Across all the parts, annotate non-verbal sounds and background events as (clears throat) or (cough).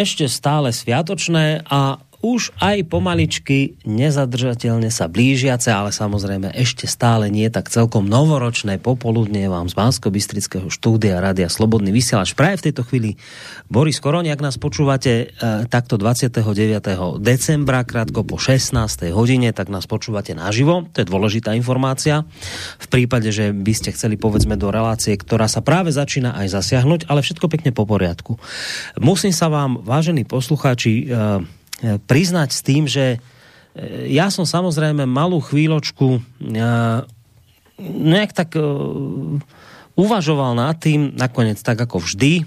Ešte stále sviatočné a už aj pomaličky nezadržateľne sa blížiace, ale samozrejme ešte stále nie tak celkom novoročné popoludne vám z bansko štúdia Rádia Slobodný vysielač. Práve v tejto chvíli Boris Koroni, ak nás počúvate e, takto 29. decembra, krátko po 16. hodine, tak nás počúvate naživo. To je dôležitá informácia. V prípade, že by ste chceli povedzme do relácie, ktorá sa práve začína aj zasiahnuť, ale všetko pekne po poriadku. Musím sa vám, vážení poslucháči, E, priznať s tým, že e, ja som samozrejme malú chvíľočku e, nejak tak uvažoval nad tým, nakoniec tak ako vždy,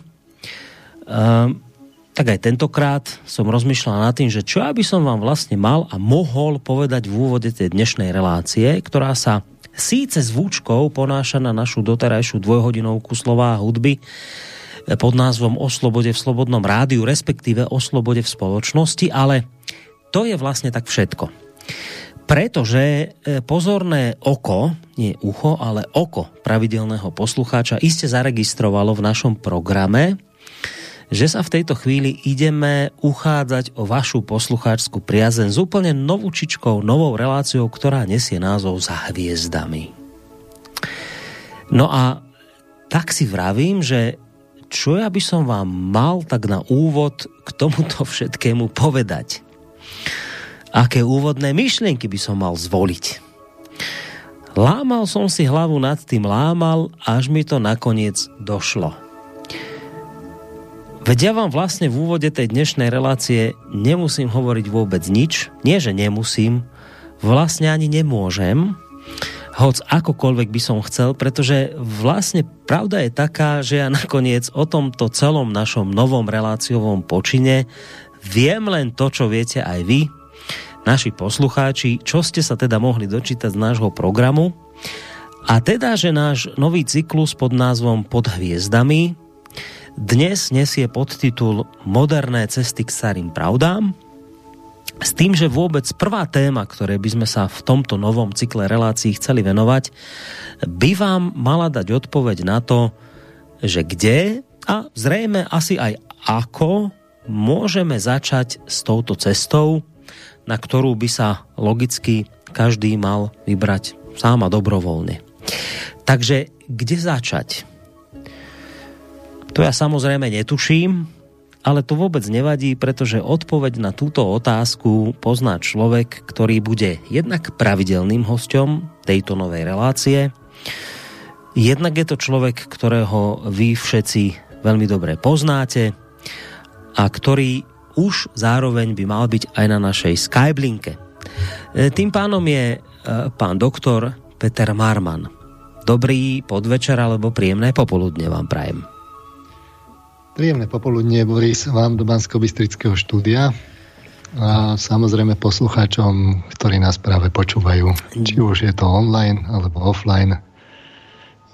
tak aj tentokrát som rozmýšľal nad tým, že čo by som vám vlastne mal a mohol povedať v úvode tej dnešnej relácie, ktorá sa síce zvučkou ponáša na našu doterajšiu dvojhodinovku slova a hudby, pod názvom O slobode v slobodnom rádiu, respektíve O slobode v spoločnosti, ale to je vlastne tak všetko. Pretože e, pozorné oko, nie ucho, ale oko pravidelného poslucháča iste zaregistrovalo v našom programe, že sa v tejto chvíli ideme uchádzať o vašu poslucháčskú priazen s úplne novúčičkou, novou reláciou, ktorá nesie názov Za hviezdami. No a tak si vravím, že čo ja by som vám mal tak na úvod k tomuto (laughs) všetkému povedať? Aké úvodné myšlienky by som mal zvoliť? Lámal som si hlavu nad tým, lámal, až mi to nakoniec došlo. Veď ja vám vlastne v úvode tej dnešnej relácie nemusím hovoriť vôbec nič. Nie, že nemusím, vlastne ani nemôžem, hoc akokoľvek by som chcel, pretože vlastne pravda je taká, že ja nakoniec o tomto celom našom novom reláciovom počine viem len to, čo viete aj vy, naši poslucháči, čo ste sa teda mohli dočítať z nášho programu. A teda, že náš nový cyklus pod názvom Pod hviezdami dnes nesie podtitul Moderné cesty k starým pravdám s tým, že vôbec prvá téma, ktoré by sme sa v tomto novom cykle relácií chceli venovať, by vám mala dať odpoveď na to, že kde a zrejme asi aj ako môžeme začať s touto cestou, na ktorú by sa logicky každý mal vybrať sám a dobrovoľne. Takže kde začať? To ja samozrejme netuším, ale to vôbec nevadí, pretože odpoveď na túto otázku pozná človek, ktorý bude jednak pravidelným hostom tejto novej relácie. Jednak je to človek, ktorého vy všetci veľmi dobre poznáte a ktorý už zároveň by mal byť aj na našej Skyblinke. E, tým pánom je e, pán doktor Peter Marman. Dobrý podvečer alebo príjemné popoludne vám prajem. Príjemné popoludnie, Boris, vám do bansko štúdia a samozrejme poslucháčom, ktorí nás práve počúvajú, či už je to online alebo offline.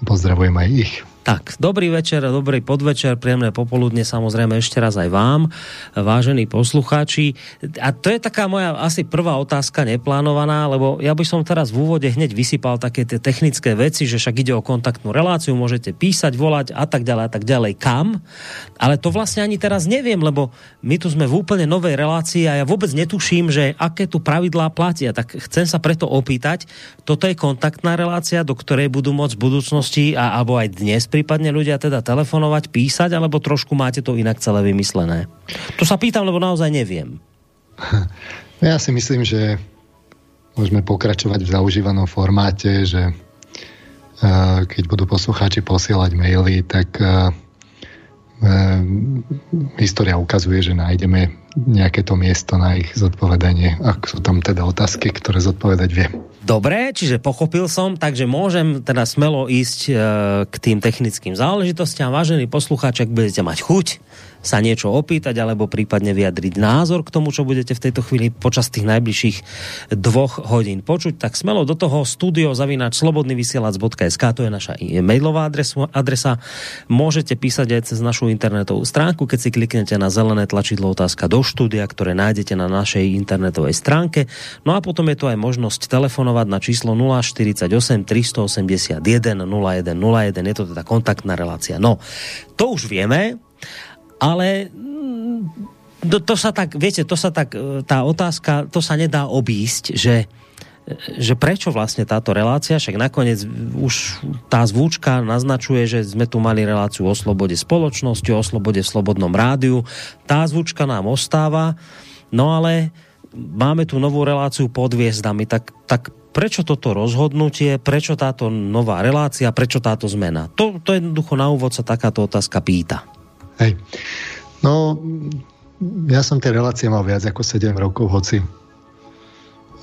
Pozdravujem aj ich. Tak, dobrý večer, dobrý podvečer, príjemné popoludne samozrejme ešte raz aj vám, vážení poslucháči. A to je taká moja asi prvá otázka neplánovaná, lebo ja by som teraz v úvode hneď vysypal také tie technické veci, že však ide o kontaktnú reláciu, môžete písať, volať a tak ďalej a tak ďalej. Kam? Ale to vlastne ani teraz neviem, lebo my tu sme v úplne novej relácii a ja vôbec netuším, že aké tu pravidlá platia. Tak chcem sa preto opýtať, toto je kontaktná relácia, do ktorej budú môcť v budúcnosti a, alebo aj dnes prípadne ľudia teda telefonovať, písať, alebo trošku máte to inak celé vymyslené? To sa pýtam, lebo naozaj neviem. (laughs) Ja si myslím, že môžeme pokračovať v zaužívanom formáte, že uh, keď budú poslucháči posielať maily, tak uh, história ukazuje, že nájdeme nejaké to miesto na ich zodpovedanie, ak sú tam teda otázky, ktoré zodpovedať viem. Dobre, čiže pochopil som, takže môžem teda smelo ísť e, k tým technickým záležitostiam. Vážený poslucháč, ak budete mať chuť, sa niečo opýtať alebo prípadne vyjadriť názor k tomu, čo budete v tejto chvíli počas tých najbližších dvoch hodín počuť, tak smelo do toho studio zavínač slobodnyvysielac.sk to je naša e-mailová adresa. Môžete písať aj cez našu internetovú stránku, keď si kliknete na zelené tlačidlo otázka do štúdia, ktoré nájdete na našej internetovej stránke. No a potom je tu aj možnosť telefonovať na číslo 048 381 0101. Je to teda kontaktná relácia. No, to už vieme, ale to, to sa tak, viete, to sa tak, e, tá otázka, to sa nedá obísť, že že prečo vlastne táto relácia, však nakoniec už tá zvúčka naznačuje, že sme tu mali reláciu o slobode spoločnosti, o slobode v slobodnom rádiu. Tá zvúčka nám ostáva, no ale máme tu novú reláciu pod hviezdami, tak, tak prečo toto rozhodnutie, prečo táto nová relácia, prečo táto zmena? To, to jednoducho na úvod sa takáto otázka pýta. Hej. No, ja som tie relácie mal viac ako 7 rokov, hoci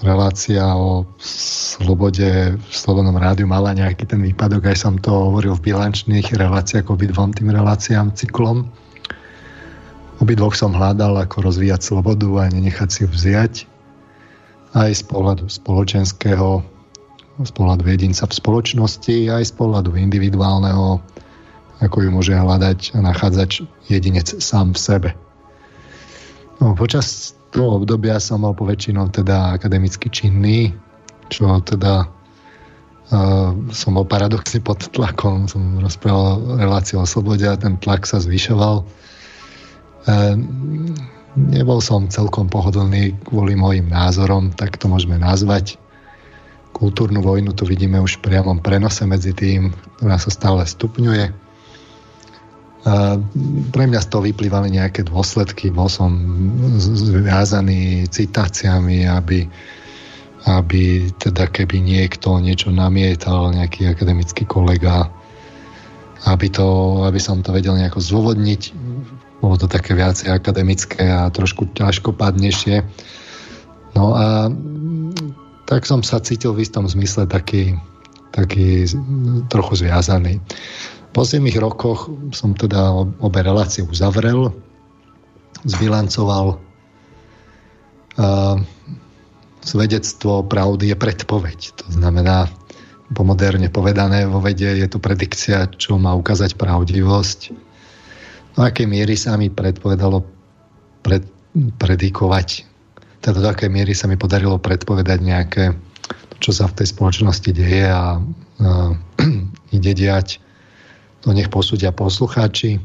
relácia o slobode v Slobodnom rádiu mala nejaký ten výpadok, aj som to hovoril v bilančných reláciách obidvom tým reláciám, cyklom. Obidvoch som hľadal, ako rozvíjať slobodu a nenechať si ju vziať. Aj z pohľadu spoločenského, z pohľadu jedinca v spoločnosti, aj z pohľadu individuálneho, ako ju môže hľadať a nachádzať jedinec sám v sebe. No, počas toho obdobia som bol poväčšinou teda akademicky činný, čo teda uh, som bol paradoxne pod tlakom, som rozprával reláciu o slobode a ten tlak sa zvyšoval. Uh, nebol som celkom pohodlný kvôli mojim názorom, tak to môžeme nazvať. Kultúrnu vojnu tu vidíme už v priamom prenose medzi tým, ktorá sa stále stupňuje pre mňa z toho vyplývali nejaké dôsledky. Bol som zviazaný citáciami, aby, aby teda keby niekto niečo namietal, nejaký akademický kolega, aby, to, aby som to vedel nejako zdôvodniť. Bolo to také viacej akademické a trošku ťažkopadnejšie. No a tak som sa cítil v istom zmysle taký, taký trochu zviazaný. Po 7 rokoch som teda obe relácie uzavrel, zbilancoval. Uh, svedectvo pravdy je predpoveď. To znamená, po moderne povedané, vo vede je tu predikcia, čo má ukázať pravdivosť. Do akej miery sa mi predpovedalo pred, predikovať, teda do akej miery sa mi podarilo predpovedať nejaké, čo sa v tej spoločnosti deje a, a (clears throat) ide diať to nech posúdia poslucháči.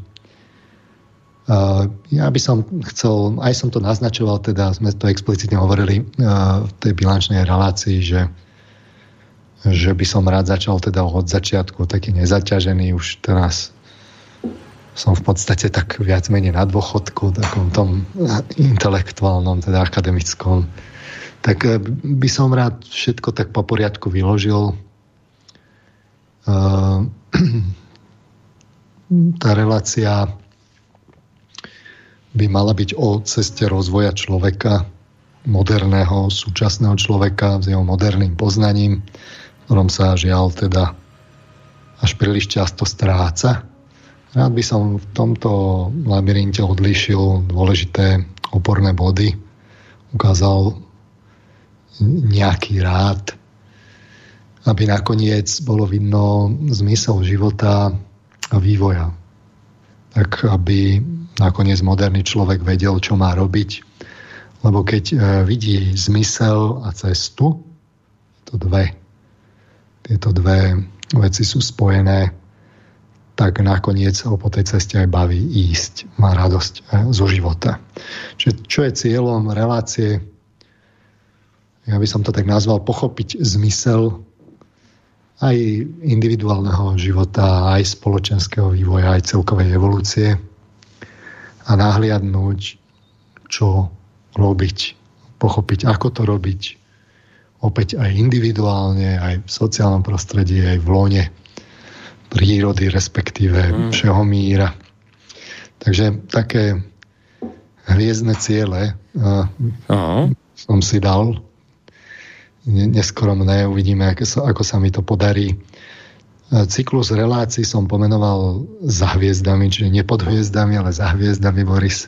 Ja by som chcel, aj som to naznačoval, teda sme to explicitne hovorili v tej bilančnej relácii, že, že by som rád začal teda od začiatku taký nezaťažený už teraz som v podstate tak viac menej na dôchodku, takom tom intelektuálnom, teda akademickom. Tak e, by som rád všetko tak po poriadku vyložil. (clears throat) tá relácia by mala byť o ceste rozvoja človeka, moderného, súčasného človeka s jeho moderným poznaním, ktorom sa žiaľ teda až príliš často stráca. Rád by som v tomto labyrinte odlíšil dôležité oporné body, ukázal nejaký rád, aby nakoniec bolo vidno zmysel života vývoja. Tak aby nakoniec moderný človek vedel, čo má robiť. Lebo keď e, vidí zmysel a cestu, to dve, tieto dve veci sú spojené, tak nakoniec ho po tej ceste aj baví ísť. Má radosť e, zo života. Čiže čo je cieľom relácie? Ja by som to tak nazval pochopiť zmysel aj individuálneho života, aj spoločenského vývoja, aj celkovej evolúcie a nahliadnúť, čo robiť, pochopiť, ako to robiť, opäť aj individuálne, aj v sociálnom prostredí, aj v lone prírody, respektíve mm. všeho míra. Takže také hviezdne ciele uh, som si dal neskromné, uvidíme, ako sa, ako sa mi to podarí. E, cyklus relácií som pomenoval za hviezdami, čiže nie pod hviezdami, ale za hviezdami, Boris.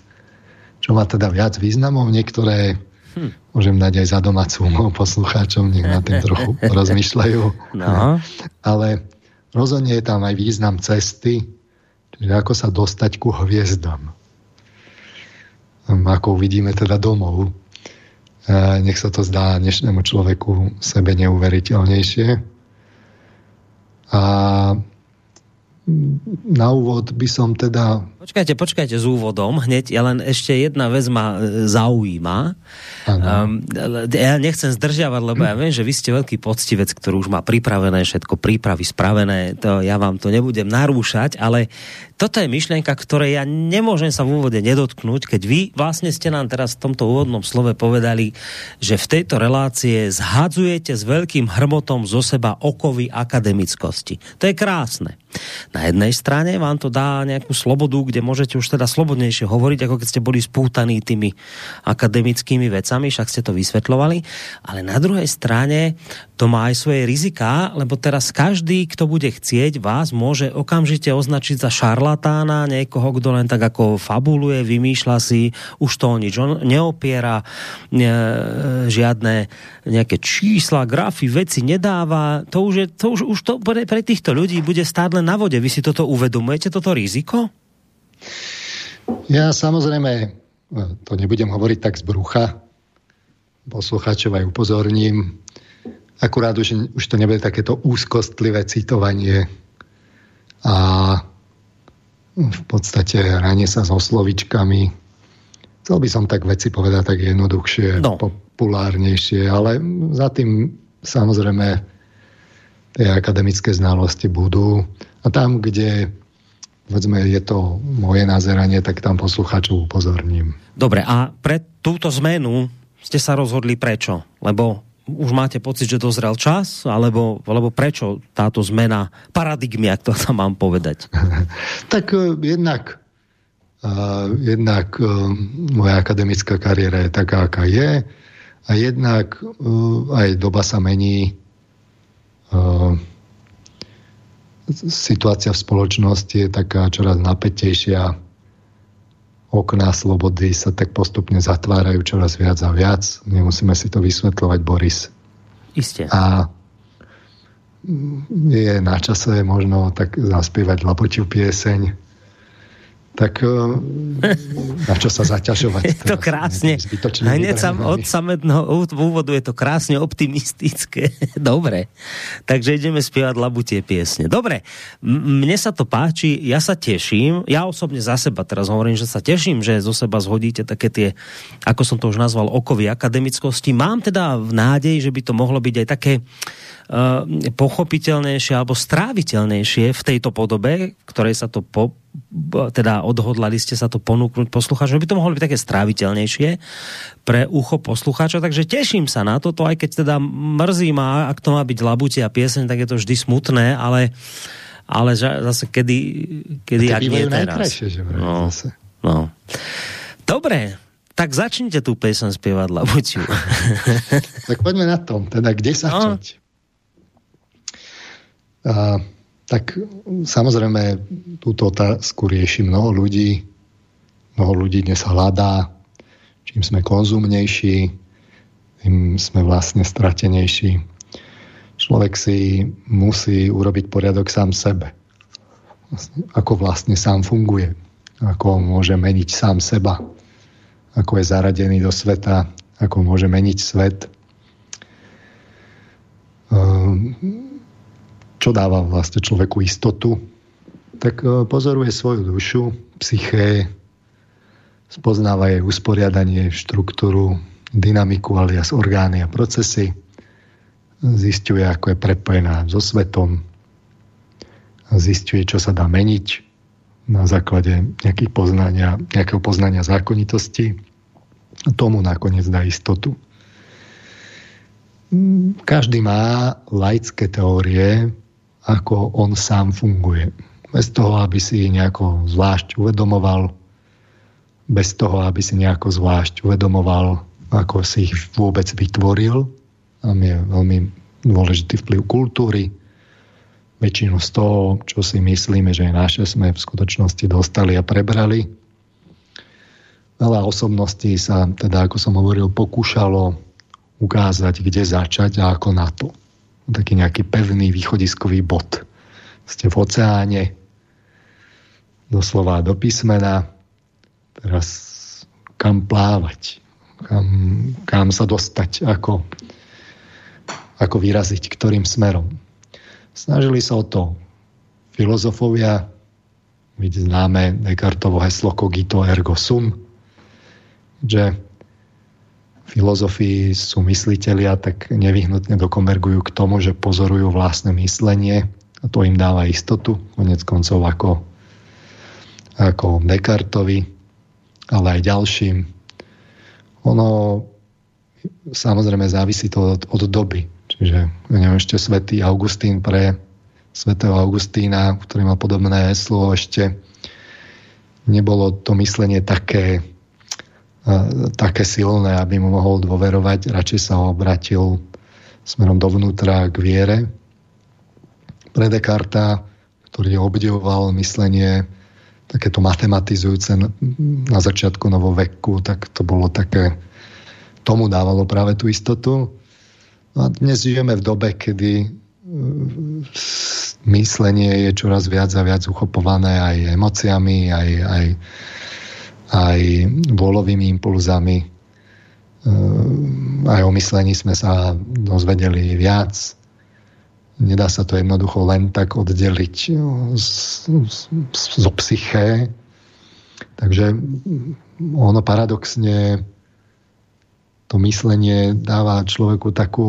Čo má teda viac významov, niektoré hm. môžem dať aj za domácu (laughs) poslucháčom, nech na tým trochu (laughs) rozmýšľajú. No. Ale rozhodne je tam aj význam cesty, čiže ako sa dostať ku hviezdam. Ako uvidíme teda domov nech sa to zdá dnešnému človeku sebe neuveriteľnejšie. A na úvod by som teda Počkajte, počkajte s úvodom hneď, ja len ešte jedna vec ma e, zaujíma. Um, ja nechcem zdržiavať, lebo ja viem, že vy ste veľký poctivec, ktorý už má pripravené všetko, prípravy spravené, to ja vám to nebudem narúšať, ale toto je myšlienka, ktorej ja nemôžem sa v úvode nedotknúť, keď vy vlastne ste nám teraz v tomto úvodnom slove povedali, že v tejto relácie zhadzujete s veľkým hrmotom zo seba okovy akademickosti. To je krásne. Na jednej strane vám to dá nejakú slobodu, kde môžete už teda slobodnejšie hovoriť, ako keď ste boli spútaní tými akademickými vecami, však ste to vysvetľovali, ale na druhej strane to má aj svoje rizika, lebo teraz každý, kto bude chcieť, vás môže okamžite označiť za šarlatána, niekoho, kto len tak ako fabuluje, vymýšľa si, už to o nič on neopiera, ne, žiadne nejaké čísla, grafy, veci nedáva. To už, je, to už, už to pre, pre týchto ľudí bude stáť len na vode. Vy si toto uvedomujete, toto riziko? Ja samozrejme, to nebudem hovoriť tak z brucha, poslucháčov aj upozorním, akurát už, už to nebude takéto úzkostlivé citovanie a v podstate hranie sa so slovičkami. Chcel by som tak veci povedať tak jednoduchšie, no. populárnejšie, ale za tým samozrejme tie akademické znalosti budú. A tam, kde povedzme, je to moje nazeranie, tak tam poslucháčov upozorním. Dobre, a pre túto zmenu ste sa rozhodli prečo? Lebo už máte pocit, že dozrel čas, alebo, alebo prečo táto zmena paradigmy, ak to (laughs) tam mám povedať? (laughs) tak uh, jednak, uh, jednak uh, moja akademická kariéra je taká, aká je a jednak uh, aj doba sa mení. Uh, situácia v spoločnosti je taká čoraz napätejšia. Okná slobody sa tak postupne zatvárajú čoraz viac a viac. Nemusíme si to vysvetľovať, Boris. Isté. A je na čase možno tak zaspievať lapočiu pieseň tak eh, (laughs) na čo sa zaťažovať? Je to krásne. Hneď sam, od samedného úvodu je to krásne optimistické. (laughs) Dobre. Takže ideme spievať labutie piesne. Dobre. Mne sa to páči, ja sa teším. Ja osobne za seba teraz hovorím, že sa teším, že zo seba zhodíte také tie, ako som to už nazval, okovy akademickosti. Mám teda v nádej, že by to mohlo byť aj také uh, pochopiteľnejšie alebo stráviteľnejšie v tejto podobe, ktorej sa to po, teda odhodlali ste sa to ponúknuť poslucháčom, by to mohlo byť také stráviteľnejšie pre ucho poslucháča, takže teším sa na toto, aj keď teda mrzí ma, ak to má byť labutia pieseň, tak je to vždy smutné, ale, ale zase kedy, kedy ak nie teraz. Že no, zase. no. Dobre, tak začnite tú pieseň spievať labutiu. (laughs) tak poďme na tom, teda kde začať? No. Uh, tak samozrejme túto otázku rieši mnoho ľudí. Mnoho ľudí dnes hľadá. Čím sme konzumnejší, tým sme vlastne stratenejší. Človek si musí urobiť poriadok sám sebe. Ako vlastne sám funguje. Ako môže meniť sám seba. Ako je zaradený do sveta. Ako môže meniť svet. Um, čo dáva vlastne človeku istotu, tak e, pozoruje svoju dušu, psyché, spoznáva jej usporiadanie, štruktúru, dynamiku alias orgány a procesy, zistuje, ako je prepojená so svetom, zistuje, čo sa dá meniť na základe nejakých poznania, nejakého poznania zákonitosti. Tomu nakoniec dá istotu. Každý má laické teórie, ako on sám funguje. Bez toho, aby si nejako zvlášť uvedomoval, bez toho, aby si nejako zvlášť uvedomoval, ako si ich vôbec vytvoril. Tam je veľmi dôležitý vplyv kultúry. Väčšinu z toho, čo si myslíme, že je naše, sme v skutočnosti dostali a prebrali. Veľa osobností sa, teda ako som hovoril, pokúšalo ukázať, kde začať a ako na to taký nejaký pevný východiskový bod. Ste v oceáne, doslova do písmena, teraz kam plávať, kam, kam sa dostať, ako, ako vyraziť, ktorým smerom. Snažili sa o to filozofovia, vidieť známe Descartovo heslo cogito ergo sum, že filozofii sú mysliteľia, tak nevyhnutne dokonvergujú k tomu, že pozorujú vlastné myslenie a to im dáva istotu, konec koncov ako, ako Descartovi, ale aj ďalším. Ono samozrejme závisí to od, od doby. Čiže, neviem, ešte svätý Augustín pre svätého Augustína, ktorý má podobné heslo, ešte nebolo to myslenie také, také silné, aby mu mohol dôverovať. Radšej sa obratil smerom dovnútra k viere. Pre Descarta, ktorý obdivoval myslenie takéto matematizujúce na začiatku novoveku, tak to bolo také, tomu dávalo práve tú istotu. No a dnes žijeme v dobe, kedy myslenie je čoraz viac a viac uchopované aj emóciami, aj, aj, aj vôľovými impulzami. Aj o myslení sme sa dozvedeli viac. Nedá sa to jednoducho len tak oddeliť zo psyché. Takže ono paradoxne to myslenie dáva človeku takú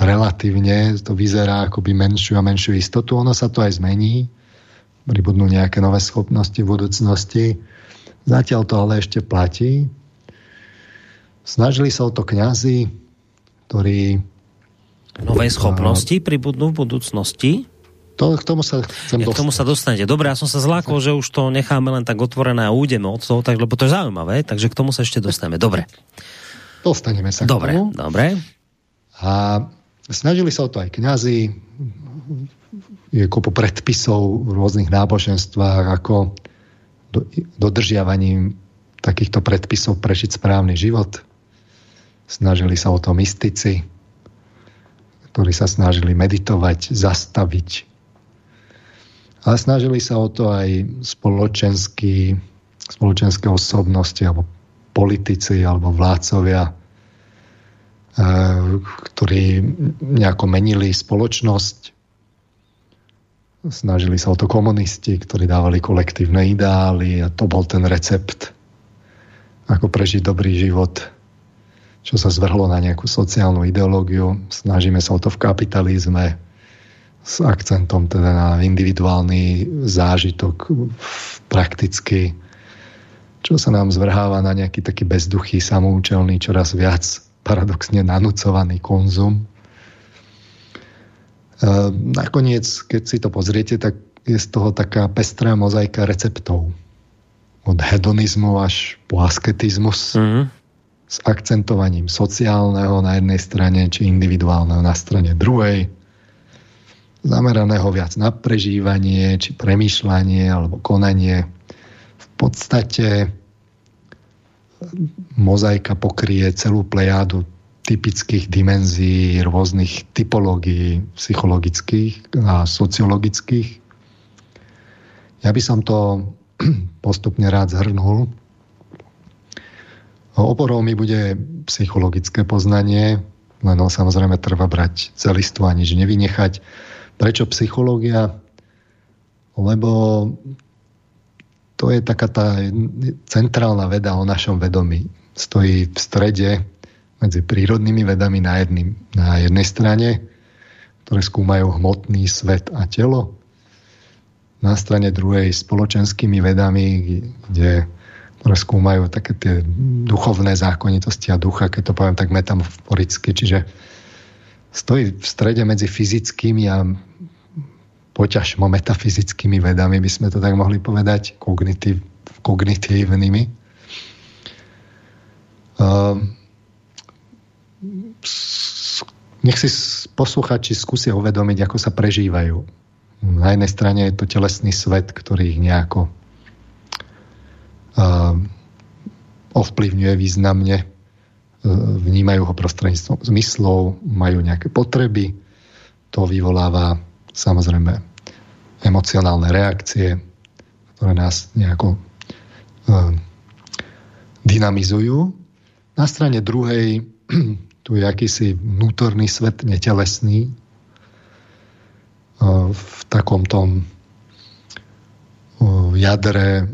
relatívne to vyzerá akoby menšiu a menšiu istotu. Ono sa to aj zmení. Pribudnú nejaké nové schopnosti v budúcnosti. Zatiaľ to ale ešte platí. Snažili sa o to kňazi, ktorí... Nové schopnosti pribudnú v budúcnosti? To, k tomu sa chcem ja, K tomu sa dostanete. Dobre, ja som sa zlákol, že už to necháme len tak otvorené a újdeme od toho, tak, lebo to je zaujímavé, takže k tomu sa ešte dostaneme. Dobre. Dostaneme sa dobre, k tomu. Dobre, A Snažili sa o to aj kňazi, je kopu predpisov v rôznych náboženstvách, ako dodržiavaním takýchto predpisov prežiť správny život. Snažili sa o to mystici, ktorí sa snažili meditovať, zastaviť. Ale snažili sa o to aj spoločenský, spoločenské osobnosti alebo politici alebo vládcovia, ktorí nejako menili spoločnosť. Snažili sa o to komunisti, ktorí dávali kolektívne ideály a to bol ten recept, ako prežiť dobrý život, čo sa zvrhlo na nejakú sociálnu ideológiu. Snažíme sa o to v kapitalizme s akcentom teda na individuálny zážitok prakticky, čo sa nám zvrháva na nejaký taký bezduchý, samoučelný, čoraz viac paradoxne nanúcovaný konzum. E, nakoniec, keď si to pozriete, tak je z toho taká pestrá mozaika receptov. Od hedonizmu až po asketizmus. Mm-hmm. S akcentovaním sociálneho na jednej strane, či individuálneho na strane druhej. Zameraného viac na prežívanie, či premýšľanie, alebo konanie. V podstate mozaika pokrie celú plejádu typických dimenzií rôznych typológií psychologických a sociologických. Ja by som to (clears throat) postupne rád zhrnul. Oporou mi bude psychologické poznanie, len samozrejme treba brať celistvo a nič nevynechať. Prečo psychológia? Lebo to je taká tá centrálna veda o našom vedomí. Stojí v strede medzi prírodnými vedami na, jedným, na jednej strane, ktoré skúmajú hmotný svet a telo, na strane druhej spoločenskými vedami, kde, ktoré skúmajú také tie duchovné zákonitosti a ducha, keď to poviem tak metamoricky, čiže stojí v strede medzi fyzickými a poťažmo metafyzickými vedami, by sme to tak mohli povedať, kognitív, kognitívnymi. Uh, nech si posluchači skúsia uvedomiť, ako sa prežívajú. Na jednej strane je to telesný svet, ktorý ich nejako uh, ovplyvňuje významne, uh, vnímajú ho prostredníctvom zmyslov, majú nejaké potreby, to vyvoláva samozrejme emocionálne reakcie, ktoré nás nejako e, dynamizujú. Na strane druhej (clears throat) tu je akýsi vnútorný svet netelesný e, v takom tom jadre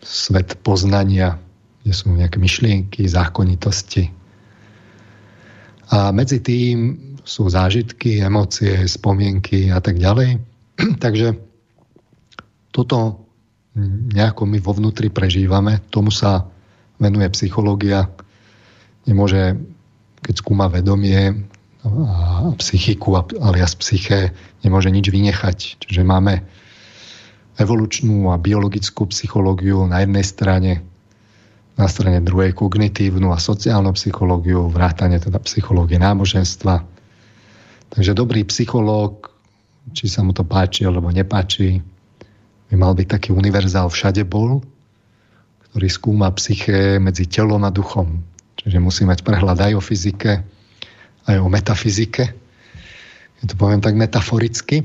svet poznania, kde sú nejaké myšlienky, zákonitosti. A medzi tým sú zážitky, emócie, spomienky a tak ďalej. (clears throat) Takže toto nejako my vo vnútri prežívame, tomu sa venuje psychológia. Nemôže, keď skúma vedomie a psychiku alias psyché, nemôže nič vynechať. Čiže máme evolučnú a biologickú psychológiu na jednej strane, na strane druhej kognitívnu a sociálnu psychológiu, vrátane teda psychológie náboženstva. Takže dobrý psychológ, či sa mu to páči alebo nepáči, by mal byť taký univerzál všade bol, ktorý skúma psyché medzi telom a duchom. Čiže musí mať prehľad aj o fyzike, aj o metafyzike. Ja to poviem tak metaforicky.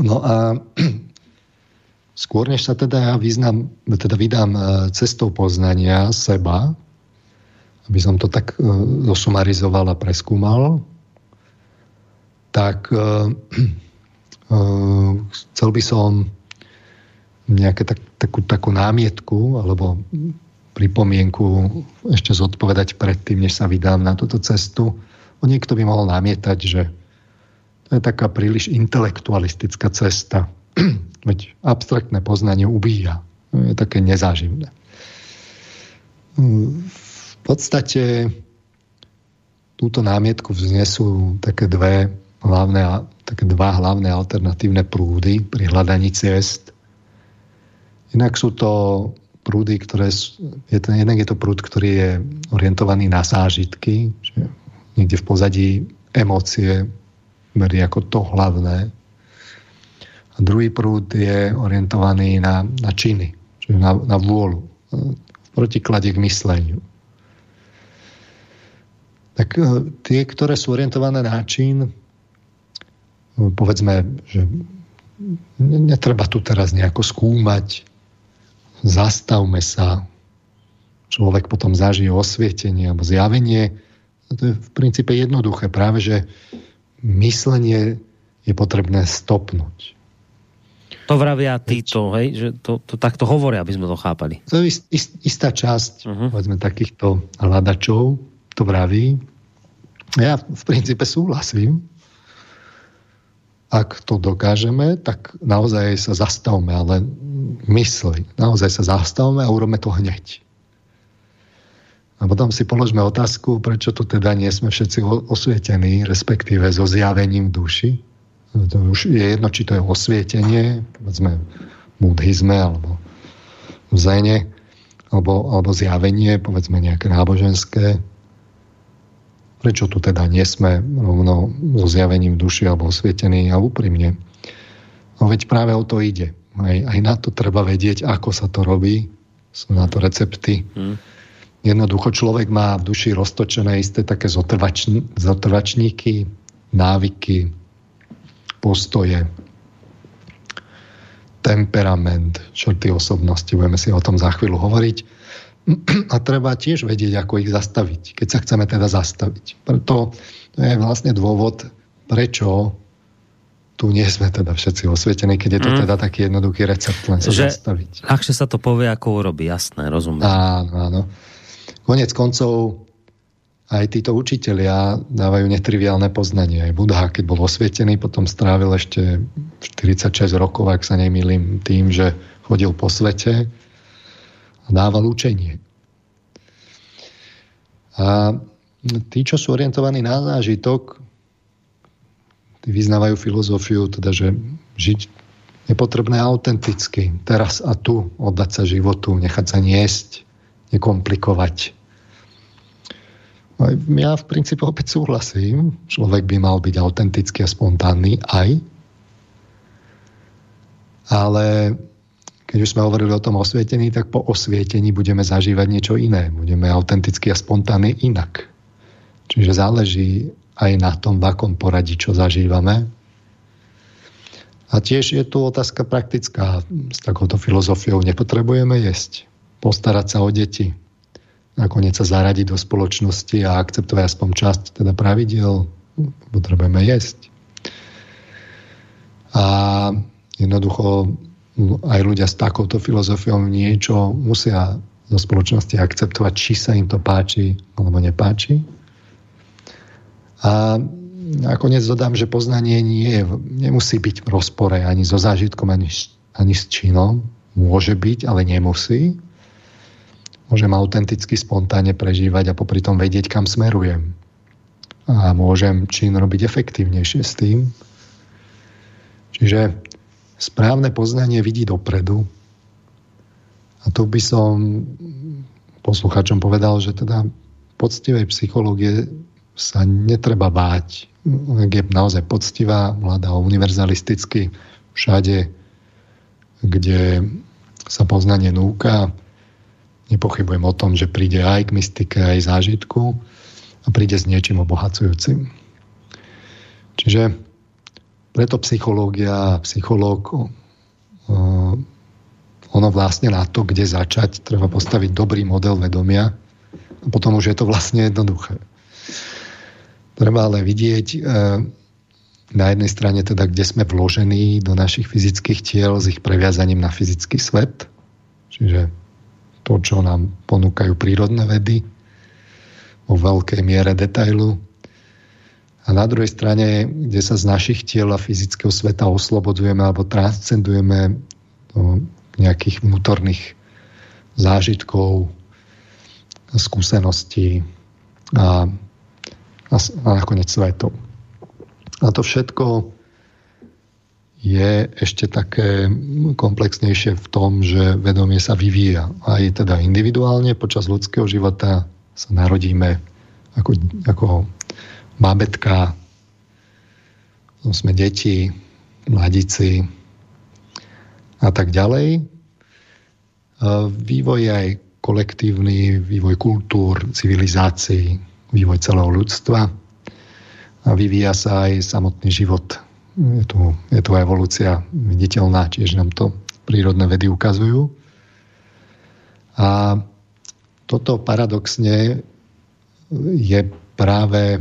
No a (clears throat) skôr než sa teda ja vyznam, teda vydám e, cestou poznania seba, aby som to tak e, zosumarizoval a preskúmal, tak uh, (clears throat) chcel by som nejaké tak, takú, takú námietku alebo pripomienku ešte zodpovedať predtým, než sa vydám na túto cestu. O niekto by mohol námietať, že to je taká príliš intelektualistická cesta. (clears throat) Veď abstraktné poznanie ubíja. Je také nezáživné. V podstate túto námietku vznesú také dve hlavné, také dva hlavné alternatívne prúdy pri hľadaní ciest Inak sú to prúdy, ktoré sú, je to, jednak je to prúd, ktorý je orientovaný na zážitky, že niekde v pozadí emócie berie ako to hlavné. A druhý prúd je orientovaný na, na činy, čiže na, na vôľu, v protiklade k mysleniu. Tak e, tie, ktoré sú orientované na čin, povedzme, že netreba tu teraz nejako skúmať zastavme sa, človek potom zažije osvietenie alebo zjavenie. To je v princípe jednoduché. Práve, že myslenie je potrebné stopnúť. To vravia títo, hej? že to, to takto hovoria, aby sme to chápali. To je ist, ist, istá časť uh-huh. povedzme, takýchto hľadačov to vraví. Ja v princípe súhlasím, ak to dokážeme, tak naozaj sa zastavme, ale mysli. Naozaj sa zastavme a urobme to hneď. A potom si položme otázku, prečo tu teda nie sme všetci osvietení, respektíve so zjavením duši. To už je jedno, či to je osvietenie, povedzme v buddhizme alebo v zene, alebo, alebo zjavenie, povedzme nejaké náboženské, Prečo tu teda nie sme rovno so zjavením duši alebo osvietení a úprimne? No veď práve o to ide. Aj, aj na to treba vedieť, ako sa to robí. Sú na to recepty. Hmm. Jednoducho človek má v duši roztočené isté také zotrvačn- zotrvačníky, návyky, postoje, temperament, črty osobnosti. Budeme si o tom za chvíľu hovoriť a treba tiež vedieť, ako ich zastaviť, keď sa chceme teda zastaviť. Preto to je vlastne dôvod, prečo tu nie sme teda všetci osvietení, keď je to mm. teda taký jednoduchý recept len sa že zastaviť. Ľahšie sa to povie, ako urobí, jasné, rozumiem. Áno, áno. Konec koncov aj títo učitelia dávajú netriviálne poznanie. Aj Budha, keď bol osvietený, potom strávil ešte 46 rokov, ak sa nemýlim, tým, že chodil po svete a dával učenie. A tí, čo sú orientovaní na zážitok, tí vyznávajú filozofiu, teda, že žiť je potrebné autenticky, teraz a tu, oddať sa životu, nechať sa niesť, nekomplikovať. Ja v princípe opäť súhlasím, človek by mal byť autentický a spontánny aj, ale keď už sme hovorili o tom osvietení, tak po osvietení budeme zažívať niečo iné. Budeme autenticky a spontánne inak. Čiže záleží aj na tom, v akom poradí, čo zažívame. A tiež je tu otázka praktická. S takouto filozofiou nepotrebujeme jesť. Postarať sa o deti. Nakoniec sa zaradiť do spoločnosti a akceptovať aspoň časť teda pravidel. Potrebujeme jesť. A jednoducho aj ľudia s takouto filozofiou niečo musia zo spoločnosti akceptovať, či sa im to páči alebo nepáči. A nakoniec dodám, že poznanie nie je, nemusí byť v rozpore ani so zážitkom, ani, ani s činom. Môže byť, ale nemusí. Môžem autenticky, spontánne prežívať a popri tom vedieť, kam smerujem. A môžem čin robiť efektívnejšie s tým. Čiže správne poznanie vidí dopredu. A tu by som posluchačom povedal, že teda poctivej psychológie sa netreba báť. Ak je naozaj poctivá, mladá, univerzalisticky všade, kde sa poznanie núka. Nepochybujem o tom, že príde aj k mystike, aj zážitku a príde s niečím obohacujúcim. Čiže preto psychológia, psychológ, ono vlastne na to, kde začať, treba postaviť dobrý model vedomia a potom už je to vlastne jednoduché. Treba ale vidieť e, na jednej strane teda, kde sme vložení do našich fyzických tiel s ich previazaním na fyzický svet, čiže to, čo nám ponúkajú prírodné vedy vo veľkej miere detailu, a na druhej strane, kde sa z našich tiel a fyzického sveta oslobodzujeme alebo transcendujeme do nejakých vnútorných zážitkov, skúseností a, a, a nakoniec svetov. A to všetko je ešte také komplexnejšie v tom, že vedomie sa vyvíja. Aj teda individuálne počas ľudského života sa narodíme ako, ako bábetka, sme deti, mladíci a tak ďalej. Vývoj je aj kolektívny, vývoj kultúr, civilizácií, vývoj celého ľudstva a vyvíja sa aj samotný život. Je tu, je tu evolúcia viditeľná, tiež nám to prírodné vedy ukazujú. A toto paradoxne je práve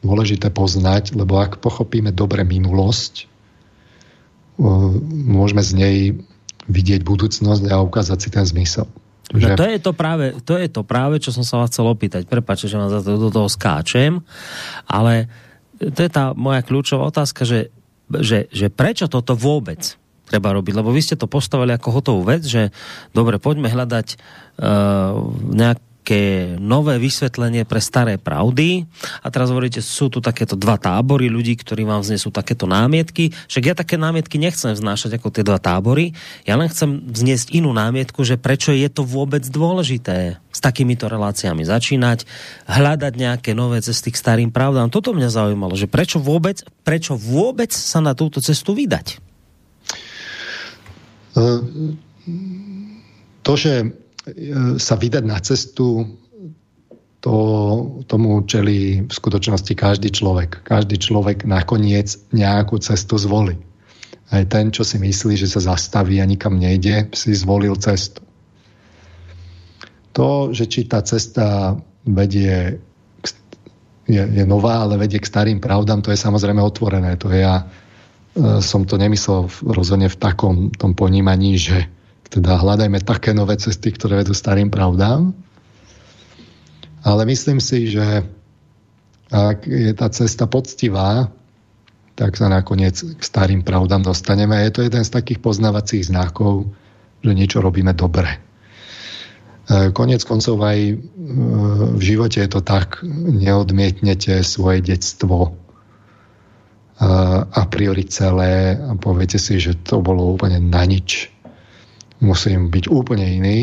dôležité poznať, lebo ak pochopíme dobre minulosť, môžeme z nej vidieť budúcnosť a ukázať si ten zmysel. No že... to, je to, práve, to je to práve, čo som sa vás chcel opýtať. Prepačte, že vám za to, do toho skáčem, ale to je tá moja kľúčová otázka, že, že, že prečo toto vôbec treba robiť? Lebo vy ste to postavili ako hotovú vec, že dobre, poďme hľadať uh, nejak také nové vysvetlenie pre staré pravdy. A teraz hovoríte, sú tu takéto dva tábory ľudí, ktorí vám vznesú takéto námietky. Však ja také námietky nechcem vznášať ako tie dva tábory. Ja len chcem vzniesť inú námietku, že prečo je to vôbec dôležité s takýmito reláciami začínať, hľadať nejaké nové cesty k starým pravdám. Toto mňa zaujímalo, že prečo vôbec, prečo vôbec sa na túto cestu vydať? To, že sa vydať na cestu, to, tomu čelí v skutočnosti každý človek. Každý človek nakoniec nejakú cestu zvolí. Aj ten, čo si myslí, že sa zastaví a nikam nejde, si zvolil cestu. To, že či tá cesta vedie je, je nová, ale vedie k starým pravdám, to je samozrejme otvorené. To je ja e, som to nemyslel rozhodne v takom tom ponímaní, že teda hľadajme také nové cesty, ktoré vedú starým pravdám. Ale myslím si, že ak je tá cesta poctivá, tak sa nakoniec k starým pravdám dostaneme. A je to jeden z takých poznávacích znakov, že niečo robíme dobre. E, konec koncov aj e, v živote je to tak, neodmietnete svoje detstvo e, a priori celé a poviete si, že to bolo úplne na nič musím byť úplne iný.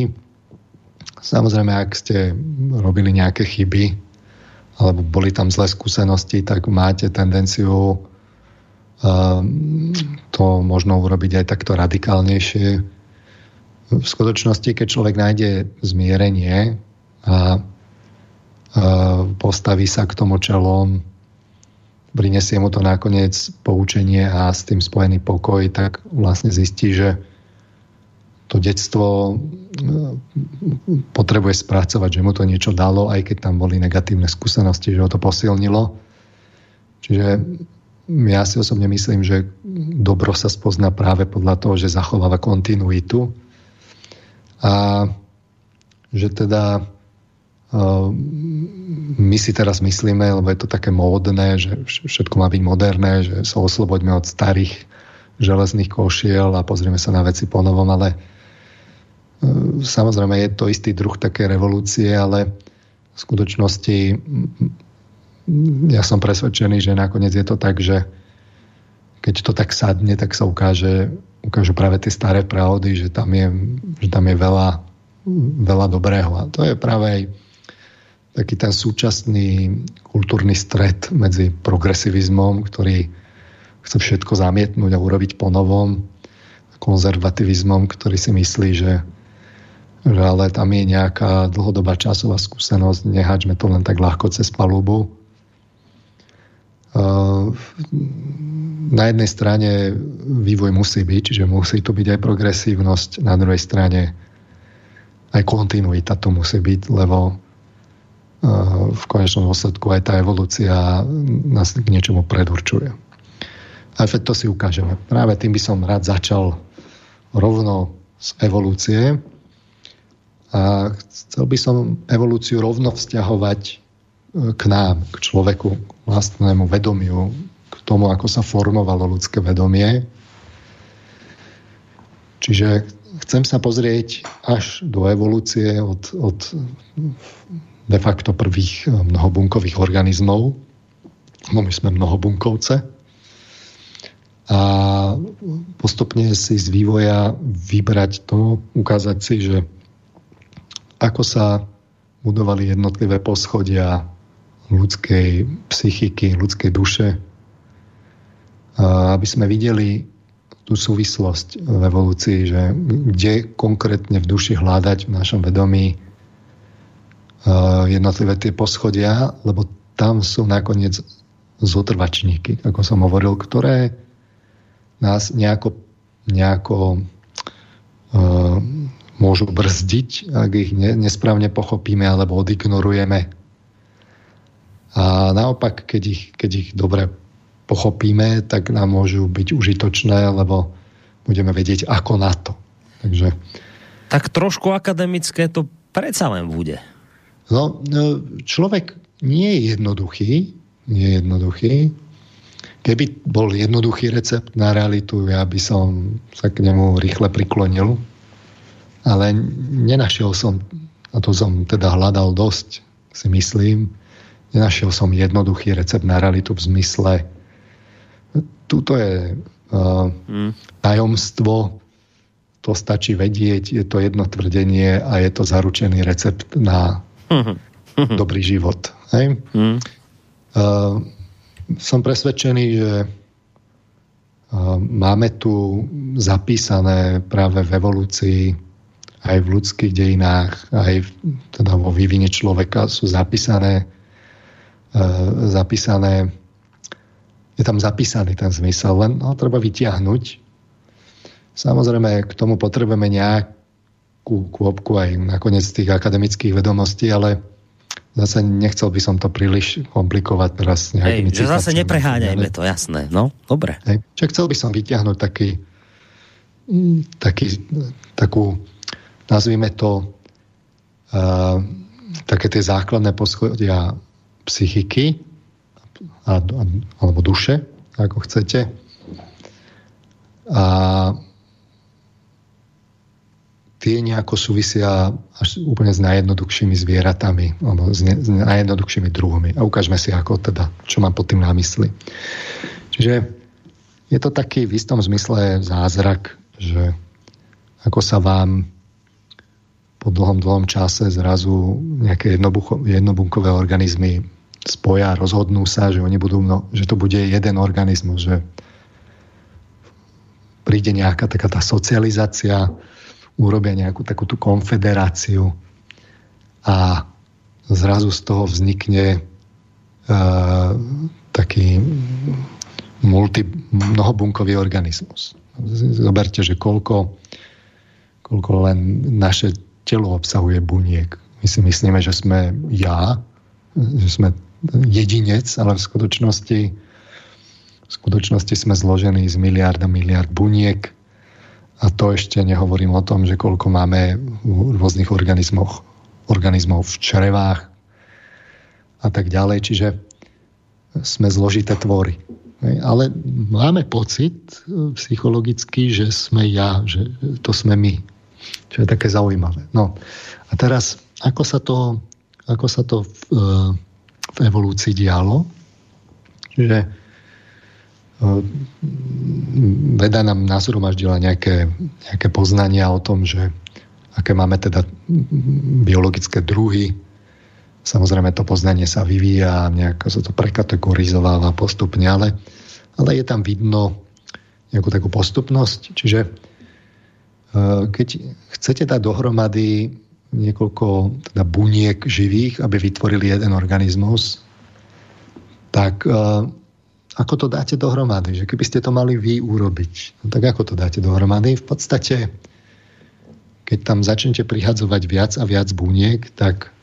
Samozrejme, ak ste robili nejaké chyby alebo boli tam zlé skúsenosti, tak máte tendenciu uh, to možno urobiť aj takto radikálnejšie. V skutočnosti, keď človek nájde zmierenie a uh, postaví sa k tomu čelom, prinesie mu to nakoniec poučenie a s tým spojený pokoj, tak vlastne zistí, že to detstvo eh, potrebuje spracovať, že mu to niečo dalo, aj keď tam boli negatívne skúsenosti, že ho to posilnilo. Čiže ja si osobne myslím, že dobro sa spozná práve podľa toho, že zachováva kontinuitu a že teda uh, my si teraz myslíme, lebo je to také módne, že všetko má byť moderné, že sa osloboďme od starých železných košiel a pozrieme sa na veci po novom, ale samozrejme je to istý druh také revolúcie, ale v skutočnosti ja som presvedčený, že nakoniec je to tak, že keď to tak sadne, tak sa ukáže, ukážu práve tie staré pravdy, že tam je, že tam je veľa, veľa dobrého. A to je práve aj taký ten súčasný kultúrny stred medzi progresivizmom, ktorý chce všetko zamietnúť a urobiť po novom, konzervativizmom, ktorý si myslí, že, že ale tam je nejaká dlhodobá časová skúsenosť, nehačme to len tak ľahko cez palubu na jednej strane vývoj musí byť, čiže musí tu byť aj progresívnosť, na druhej strane aj kontinuita tu musí byť, lebo v konečnom dôsledku aj tá evolúcia nás k niečomu predurčuje. A to si ukážeme. Práve tým by som rád začal rovno z evolúcie. A chcel by som evolúciu rovno vzťahovať k nám, k človeku, k vlastnému vedomiu, k tomu, ako sa formovalo ľudské vedomie. Čiže chcem sa pozrieť až do evolúcie od, od de facto prvých mnohobunkových organizmov. No my sme mnohobunkovce. A postupne si z vývoja vybrať to, ukázať si, že ako sa budovali jednotlivé poschodia ľudskej psychiky, ľudskej duše, aby sme videli tú súvislosť v evolúcii, že kde konkrétne v duši hľadať v našom vedomí jednotlivé tie poschodia, lebo tam sú nakoniec zotrvačníky, ako som hovoril, ktoré nás nejako, nejako uh, môžu brzdiť, ak ich nesprávne pochopíme alebo odignorujeme a naopak, keď ich, keď ich dobre pochopíme, tak nám môžu byť užitočné, lebo budeme vedieť, ako na to. Takže... Tak trošku akademické to predsa len bude. No, no, človek nie je jednoduchý, nie je jednoduchý. Keby bol jednoduchý recept na realitu, ja by som sa k nemu rýchle priklonil. Ale nenašiel som, a to som teda hľadal dosť, si myslím, Nenašiel som jednoduchý recept na realitu v zmysle tuto je uh, tajomstvo, to stačí vedieť, je to jedno tvrdenie a je to zaručený recept na (laughs) dobrý život. Hej? Uh, som presvedčený, že uh, máme tu zapísané práve v evolúcii aj v ľudských dejinách, aj v, teda vo vývine človeka sú zapísané E, zapísané, je tam zapísaný ten zmysel, len ho treba vytiahnuť. Samozrejme, k tomu potrebujeme nejakú kôpku aj nakoniec tých akademických vedomostí, ale zase nechcel by som to príliš komplikovať teraz nejakými Hej, že zase nepreháňajme to, jasné. No, dobre. Hej, čiže chcel by som vytiahnuť taký, taký takú, nazvime to, uh, také tie základné poschodia psychiky alebo duše, ako chcete. A tie nejako súvisia až úplne s najjednoduchšími zvieratami alebo s, ne, s najjednoduchšími druhmi. A ukážme si, ako teda, čo mám pod tým na mysli. Čiže je to taký v istom zmysle zázrak, že ako sa vám po dlhom, dlhom čase zrazu nejaké jednobunkové organizmy spoja, rozhodnú sa, že oni budú, no, že to bude jeden organizmus, že príde nejaká taká tá socializácia, urobia nejakú takú tú konfederáciu a zrazu z toho vznikne uh, taký multi, mnohobunkový organizmus. Zoberte, že koľko, koľko len naše telo obsahuje buniek. My si myslíme, že sme ja, že sme jedinec, ale v skutočnosti v skutočnosti sme zložení z miliard a miliard buniek a to ešte nehovorím o tom, že koľko máme v rôznych organizmoch, organizmov v črevách a tak ďalej. Čiže sme zložité tvory. Ale máme pocit e, psychologicky, že sme ja, že to sme my. Čo je také zaujímavé. No a teraz, ako sa to, ako sa to v, e, v evolúcii dialo? Čiže e, veda nám nazhromaždila nejaké, nejaké poznania o tom, že aké máme teda biologické druhy, Samozrejme to poznanie sa vyvíja, nejako sa to prekategorizováva postupne, ale, ale je tam vidno nejakú takú postupnosť. Čiže keď chcete dať dohromady niekoľko teda buniek živých, aby vytvorili jeden organizmus, tak e, ako to dáte dohromady? Že keby ste to mali vy urobiť, no tak ako to dáte dohromady? V podstate, keď tam začnete prihadzovať viac a viac buniek, tak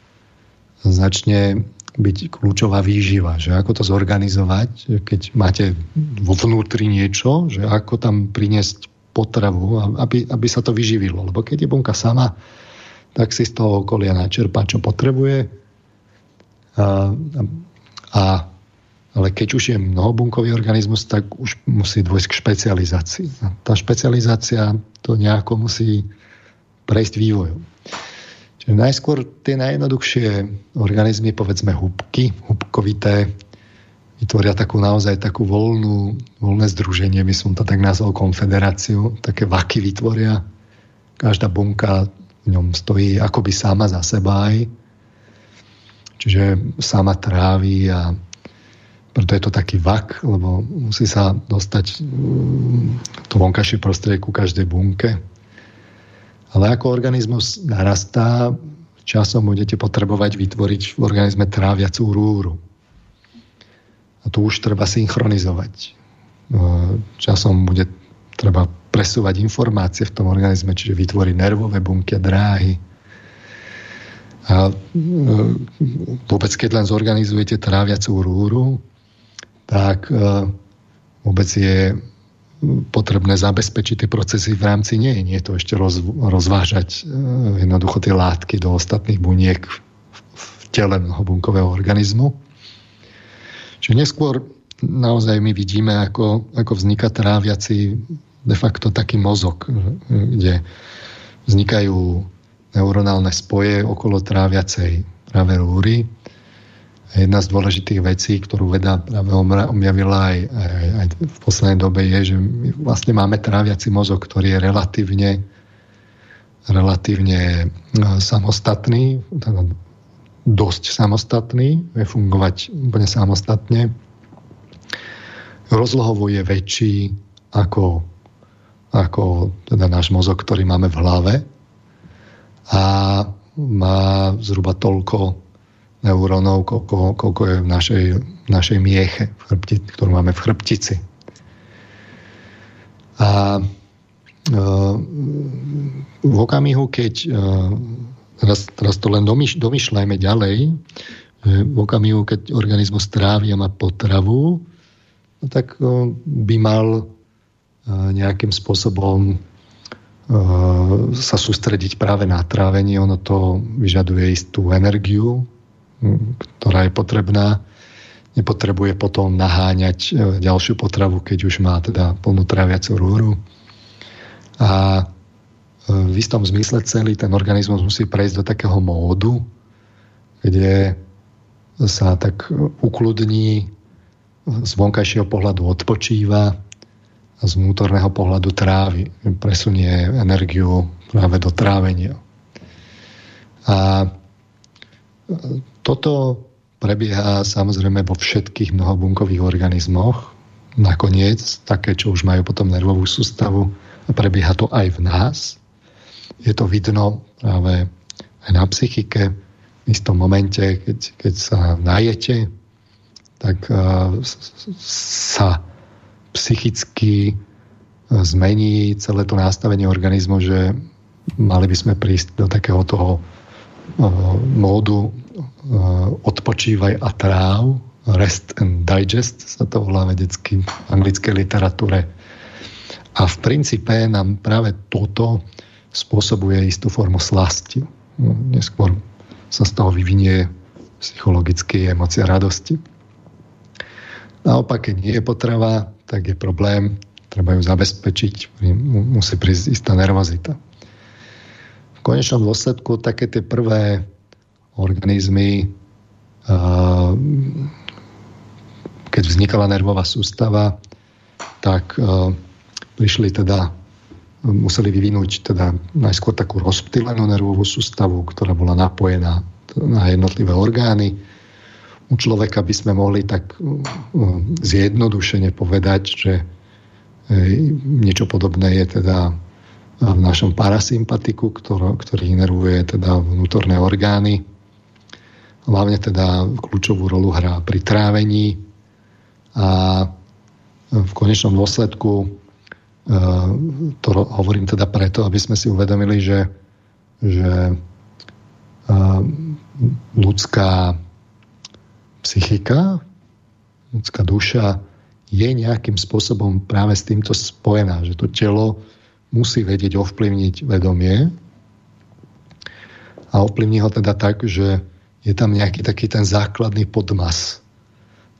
začne byť kľúčová výživa, že ako to zorganizovať, keď máte vo vnútri niečo, že ako tam priniesť potravu, aby, aby sa to vyživilo. Lebo keď je bunka sama, tak si z toho okolia načerpá, čo potrebuje. A, a, ale keď už je mnohobunkový organizmus, tak už musí dôjsť k špecializácii. Tá špecializácia to nejako musí prejsť vývojom. Čiže najskôr tie najjednoduchšie organizmy, povedzme hubky, hubkovité, vytvoria takú naozaj takú voľnú, voľné združenie, by som to tak nazval konfederáciu, také vaky vytvoria. Každá bunka v ňom stojí akoby sama za seba aj. Čiže sama trávi a preto je to taký vak, lebo musí sa dostať mm, to vonkajšie prostredie ku každej bunke. Ale ako organizmus narastá, časom budete potrebovať vytvoriť v organizme tráviacú rúru. A tu už treba synchronizovať. No, časom bude treba presúvať informácie v tom organizme, čiže vytvoriť nervové bunky a dráhy. A e, vôbec, keď len zorganizujete tráviacú rúru, tak e, vôbec je potrebné zabezpečiť tie procesy v rámci nie. Nie je to ešte roz, rozvážať e, jednoducho tie látky do ostatných buniek v tele mnohobunkového organizmu. Čiže neskôr naozaj my vidíme, ako, ako vzniká tráviaci de facto taký mozog, kde vznikajú neuronálne spoje okolo tráviacej práve rúry. Jedna z dôležitých vecí, ktorú veda práve objavila aj, aj, aj v poslednej dobe je, že my vlastne máme tráviaci mozog, ktorý je relatívne relatívne e, samostatný, teda dosť samostatný, vie fungovať úplne samostatne. Rozlohovo je väčší ako, ako teda náš mozog, ktorý máme v hlave a má zhruba toľko neurónov, koľko, koľko je v našej, našej mieche, v chrbti, ktorú máme v chrbtici. A e, v okamihu, keď e, teraz, teraz to len domyš, domyšľajme ďalej, v okamihu, keď organizmus trávi a má potravu, no tak e, by mal nejakým spôsobom sa sústrediť práve na trávenie. Ono to vyžaduje istú energiu, ktorá je potrebná. Nepotrebuje potom naháňať e, ďalšiu potravu, keď už má teda plnú tráviacu rúru. A e, v istom zmysle celý ten organizmus musí prejsť do takého módu, kde sa tak ukludní, z vonkajšieho pohľadu odpočíva a z vnútorného pohľadu trávi. Presunie energiu práve do trávenia. A toto prebieha samozrejme vo všetkých mnohobunkových organizmoch. Nakoniec, také, čo už majú potom nervovú sústavu, prebieha to aj v nás. Je to vidno práve aj na psychike. V istom momente, keď, keď sa najete, tak uh, sa psychicky zmení celé to nastavenie organizmu, že mali by sme prísť do takého toho módu odpočívaj a tráv, Rest and Digest sa to volá vedecky v anglickej literatúre. A v princípe nám práve toto spôsobuje istú formu slasti. No, neskôr sa z toho vyvinie psychologicky emocia radosti. Naopak, keď nie je potreba, tak je problém, treba ju zabezpečiť, musí prísť istá nervozita. V konečnom dôsledku také tie prvé organizmy keď vznikala nervová sústava, tak prišli teda, museli vyvinúť teda najskôr takú rozptýlenú nervovú sústavu, ktorá bola napojená na jednotlivé orgány. U človeka by sme mohli tak zjednodušene povedať, že niečo podobné je teda v našom parasympatiku, ktorý, inervuje teda vnútorné orgány hlavne teda kľúčovú rolu hrá pri trávení a v konečnom dôsledku e, to hovorím teda preto, aby sme si uvedomili, že, že e, ľudská psychika, ľudská duša je nejakým spôsobom práve s týmto spojená, že to telo musí vedieť ovplyvniť vedomie a ovplyvní ho teda tak, že je tam nejaký taký ten základný podmas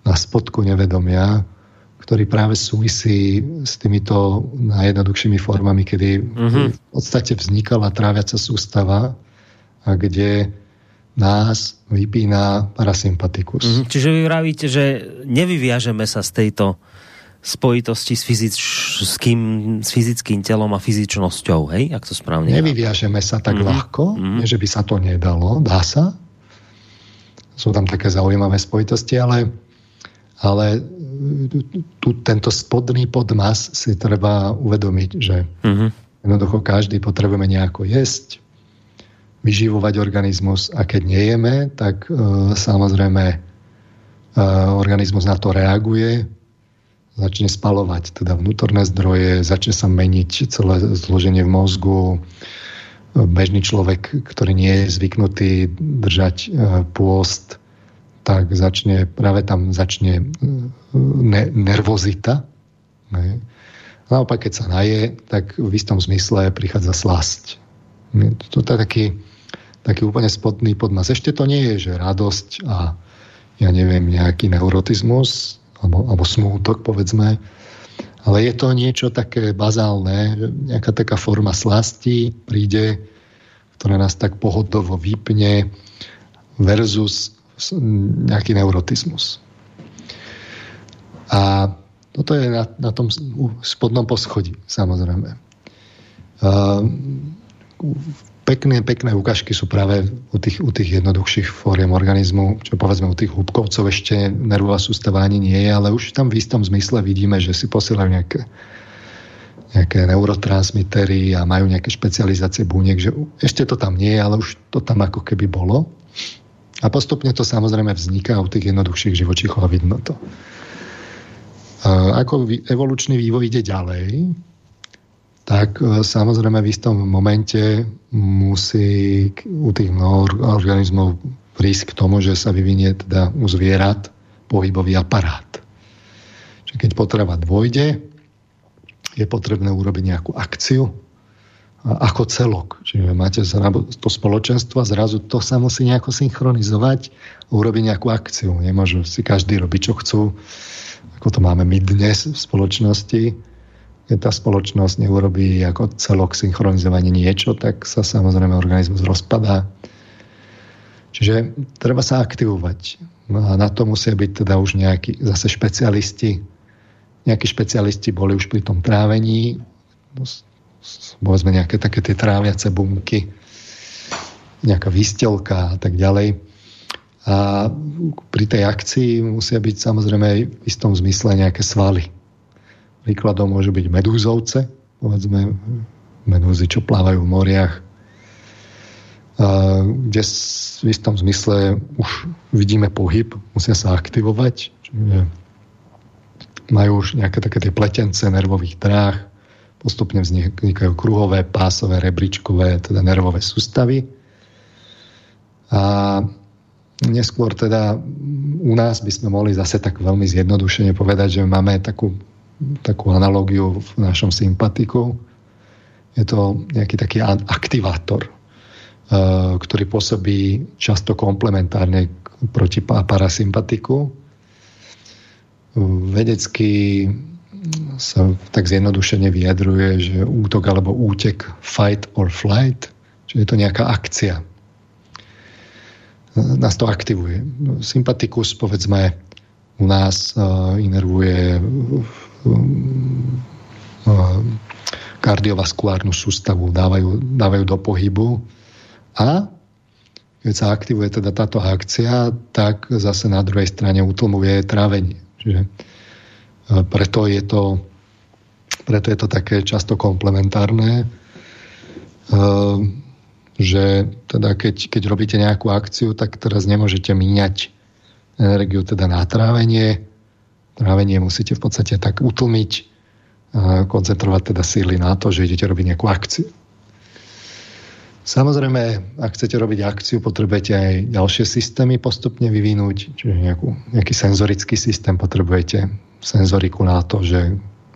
na spodku nevedomia, ktorý práve súvisí s týmito najjednoduchšími formami, kedy mm-hmm. v podstate vznikala tráviaca sústava a kde nás vypína parasympatikus. Mm-hmm. Čiže vy vravíte, že nevyviažeme sa z tejto spojitosti s, fyzickým, s fyzickým telom a fyzičnosťou, hej? Ak to správne Nevyviažeme sa tak mm-hmm. ľahko, mm-hmm. že by sa to nedalo, dá sa, sú tam také zaujímavé spojitosti, ale, ale tu, tento spodný podmas si treba uvedomiť, že uh-huh. jednoducho každý potrebujeme nejako jesť, vyživovať organizmus a keď nejeme, tak e, samozrejme e, organizmus na to reaguje, začne spalovať teda vnútorné zdroje, začne sa meniť celé zloženie v mozgu, bežný človek, ktorý nie je zvyknutý držať e, pôst, tak začne, práve tam začne e, ne, nervozita. Ne? Naopak, keď sa naje, tak v istom zmysle prichádza slasť. To je taký, taký úplne spodný podmas. Ešte to nie je, že radosť a ja neviem, nejaký neurotizmus alebo, alebo smútok, povedzme, ale je to niečo také bazálne, nejaká taká forma slasti príde, ktorá nás tak pohodovo vypne versus nejaký neurotizmus. A toto je na, na tom spodnom poschodí, samozrejme. Pekné, pekné ukážky sú práve u tých, u tých jednoduchších fóriem organizmu, čo povedzme u tých húbkovcov ešte nervová sústava ani nie je, ale už tam v istom zmysle vidíme, že si posielajú nejaké, nejaké neurotransmitery a majú nejaké špecializácie buniek, že ešte to tam nie je, ale už to tam ako keby bolo. A postupne to samozrejme vzniká u tých jednoduchších živočíchov a vidno to. Ako evolučný vývoj ide ďalej, tak e, samozrejme v istom momente musí u tých organizmov prísť k tomu, že sa vyvinie teda u zvierat pohybový aparát. Čiže keď potreba dôjde, je potrebné urobiť nejakú akciu ako celok. Čiže máte to spoločenstvo a zrazu to sa musí nejako synchronizovať urobiť nejakú akciu. Nemôžu si každý robiť, čo chcú, ako to máme my dnes v spoločnosti keď tá spoločnosť neurobí ako celok synchronizovanie niečo, tak sa samozrejme organizmus rozpadá. Čiže treba sa aktivovať. No a na to musia byť teda už nejakí zase špecialisti. Nejakí špecialisti boli už pri tom trávení, povedzme nejaké také tie tráviace bunky, nejaká výstelka a tak ďalej. A pri tej akcii musia byť samozrejme v istom zmysle nejaké svaly. Príkladom môžu byť medúzovce, povedzme medúzy, čo plávajú v moriach, kde v istom zmysle už vidíme pohyb, musia sa aktivovať, čiže majú už nejaké také tie pletence nervových dráh, postupne vznikajú kruhové, pásové, rebríčkové, teda nervové sústavy. A neskôr teda u nás by sme mohli zase tak veľmi zjednodušene povedať, že máme takú, takú analógiu v našom sympatiku. Je to nejaký taký aktivátor, ktorý pôsobí často komplementárne proti parasympatiku. Vedecky sa tak zjednodušene vyjadruje, že útok alebo útek, fight or flight, že je to nejaká akcia. Nás to aktivuje. Sympatikus, povedzme, u nás uh, inervuje uh, kardiovaskulárnu sústavu, dávajú, dávajú do pohybu a keď sa aktivuje teda táto akcia, tak zase na druhej strane utlmuje trávenie. Čiže preto je to, preto je to také často komplementárne, že teda keď, keď robíte nejakú akciu, tak teraz nemôžete míňať energiu teda na trávenie. Trávenie musíte v podstate tak utlmiť, koncentrovať teda síly na to, že idete robiť nejakú akciu. Samozrejme, ak chcete robiť akciu, potrebujete aj ďalšie systémy postupne vyvinúť, čiže nejakú, nejaký senzorický systém potrebujete, senzoriku na to, že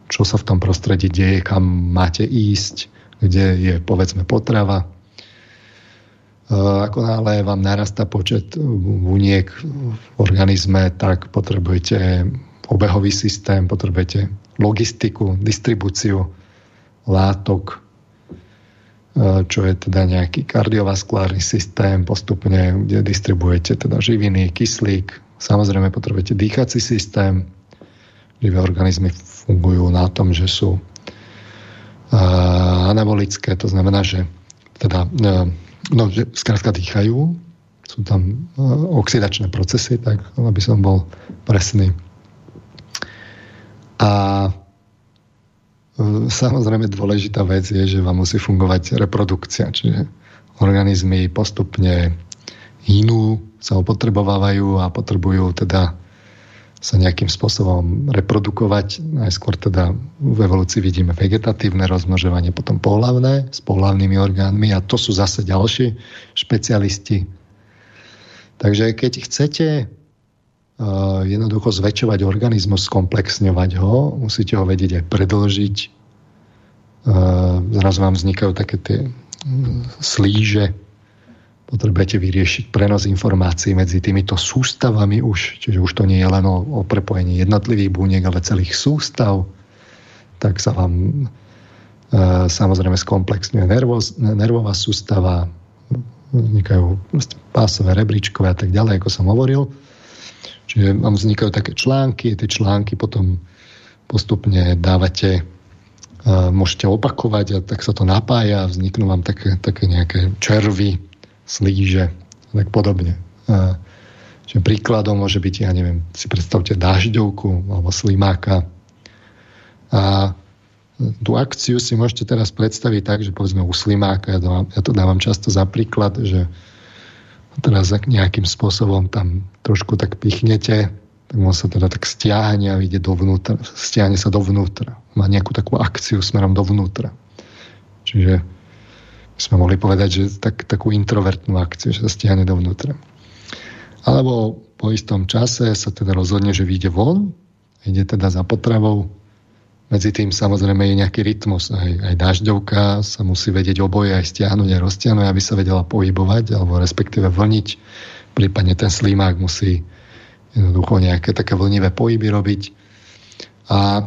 čo sa v tom prostredí deje, kam máte ísť, kde je povedzme potrava. E, ako náhle vám narastá počet buniek v organizme, tak potrebujete obehový systém, potrebujete logistiku, distribúciu látok, E, čo je teda nejaký kardiovaskulárny systém, postupne, kde distribuujete teda živiny, kyslík. Samozrejme potrebujete dýchací systém. Živé organizmy fungujú na tom, že sú e, anabolické, to znamená, že teda, e, no, že skrátka dýchajú, sú tam oxidačné procesy, tak aby som bol presný. A Samozrejme dôležitá vec je, že vám musí fungovať reprodukcia, čiže organizmy postupne inú, sa opotrebovávajú a potrebujú teda sa nejakým spôsobom reprodukovať. Najskôr teda v evolúcii vidíme vegetatívne rozmnožovanie, potom pohlavné s pohlavnými orgánmi a to sú zase ďalší špecialisti. Takže keď chcete uh, jednoducho zväčšovať organizmus, skomplexňovať ho, musíte ho vedieť aj predlžiť, zrazu vám vznikajú také tie mm, slíže, potrebujete vyriešiť prenos informácií medzi týmito sústavami už, čiže už to nie je len o, o prepojení jednotlivých buniek, ale celých sústav, tak sa vám e, samozrejme skomplexňuje nervoz, nervová sústava, vznikajú pásové, rebríčkové a tak ďalej, ako som hovoril. Čiže vám vznikajú také články, tie články potom postupne dávate môžete opakovať a tak sa to napája a vzniknú vám také, také nejaké červy, slíže a tak podobne. Čiže príkladom môže byť, ja neviem, si predstavte dažďovku alebo slimáka. A tú akciu si môžete teraz predstaviť tak, že povedzme u slimáka, ja to, ja to dávam často za príklad, že teraz nejakým spôsobom tam trošku tak pichnete tak on sa teda tak stiahne a ide dovnútra, stiahne sa dovnútra. Má nejakú takú akciu smerom dovnútra. Čiže sme mohli povedať, že tak, takú introvertnú akciu, že sa stiahne dovnútra. Alebo po istom čase sa teda rozhodne, že vyjde von, ide teda za potravou. Medzi tým samozrejme je nejaký rytmus. Aj, aj dažďovka sa musí vedieť oboje aj stiahnuť, aj roztiahnuť, aby sa vedela pohybovať, alebo respektíve vlniť. Prípadne ten slímák musí jednoducho nejaké také vlnivé pohyby robiť. A e,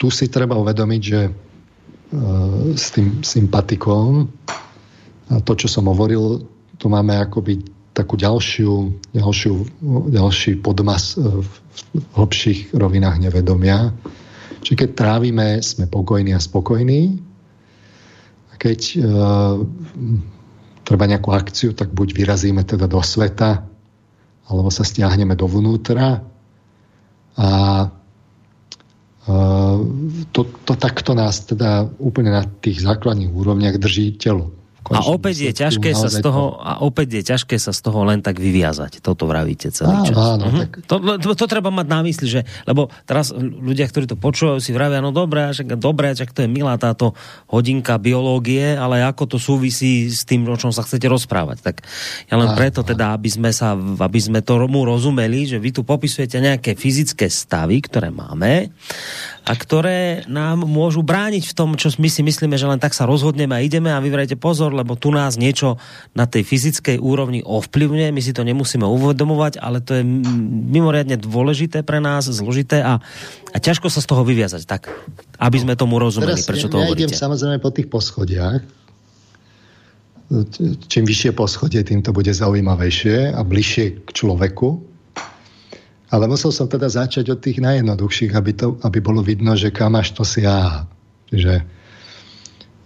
tu si treba uvedomiť, že s tým sympatikom a to, čo som hovoril, tu máme akoby takú ďalšiu, ďalšiu, ďalší podmas v hlbších rovinách nevedomia. Čiže keď trávime, sme pokojní a spokojní. A keď e, treba nejakú akciu, tak buď vyrazíme teda do sveta, alebo sa stiahneme dovnútra a to, to takto nás teda úplne na tých základných úrovniach drží telo a opäť je ťažké sa z toho, a opäť je ťažké sa z toho len tak vyviazať. Toto vravíte celý áno, čas. Áno, uh-huh. tak... to, to, to, treba mať na mysli, že, lebo teraz ľudia, ktorí to počúvajú, si vravia, no dobré, však, dobré, však to je milá táto hodinka biológie, ale ako to súvisí s tým, o čom sa chcete rozprávať. Tak ja len áno, preto teda, aby sme, sa, aby sme tomu rozumeli, že vy tu popisujete nejaké fyzické stavy, ktoré máme a ktoré nám môžu brániť v tom, čo my si myslíme, že len tak sa rozhodneme a ideme a vyvrajte pozor, lebo tu nás niečo na tej fyzickej úrovni ovplyvňuje, my si to nemusíme uvedomovať, ale to je mimoriadne dôležité pre nás, zložité a, a ťažko sa z toho vyviazať, tak, aby sme tomu rozumeli, Teraz prečo to ja hovoríte. idem samozrejme po tých poschodiach. Čím vyššie poschodie, tým to bude zaujímavejšie a bližšie k človeku. Ale musel som teda začať od tých najjednoduchších, aby, to, aby bolo vidno, že kam až to siaha. Čiže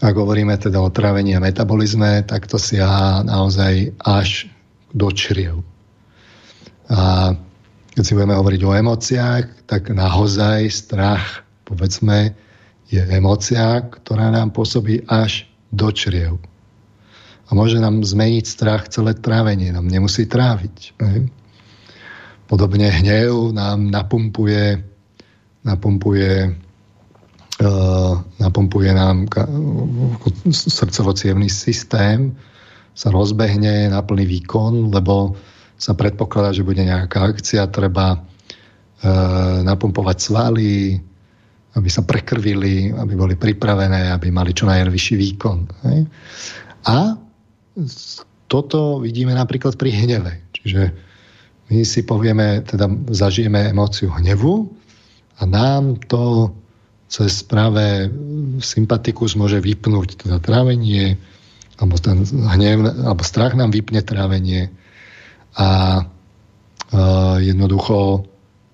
ak hovoríme teda o trávení a metabolizme, tak to siaha naozaj až do čriev. A keď si budeme hovoriť o emóciách, tak naozaj strach, povedzme, je emócia, ktorá nám pôsobí až do čriev. A môže nám zmeniť strach celé trávenie, nám nemusí tráviť. Ne? Podobne hnev nám napumpuje, napumpuje, uh, napumpuje nám srdcovo systém, sa rozbehne na plný výkon, lebo sa predpokladá, že bude nejaká akcia, treba uh, napumpovať svaly, aby sa prekrvili, aby boli pripravené, aby mali čo najvyšší výkon. A toto vidíme napríklad pri hneve. Čiže my si povieme, teda zažijeme emóciu hnevu a nám to cez práve sympatikus môže vypnúť teda trávenie, alebo ten hnev, alebo strach nám vypne trávenie a uh, jednoducho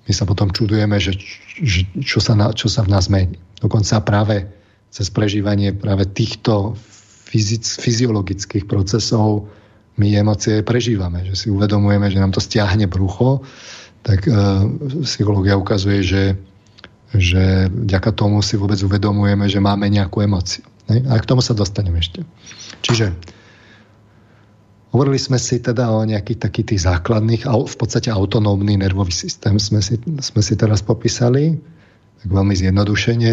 my sa potom čudujeme, že, že čo, sa na, čo sa v nás mení. Dokonca práve cez prežívanie práve týchto fyzic, fyziologických procesov my emócie prežívame, že si uvedomujeme, že nám to stiahne brucho, tak e, psychológia ukazuje, že, že vďaka tomu si vôbec uvedomujeme, že máme nejakú emóciu. Ne? A k tomu sa dostaneme ešte. Čiže hovorili sme si teda o nejakých takých tých základných, v podstate autonómny nervový systém sme si, sme si teraz popísali, tak veľmi zjednodušene.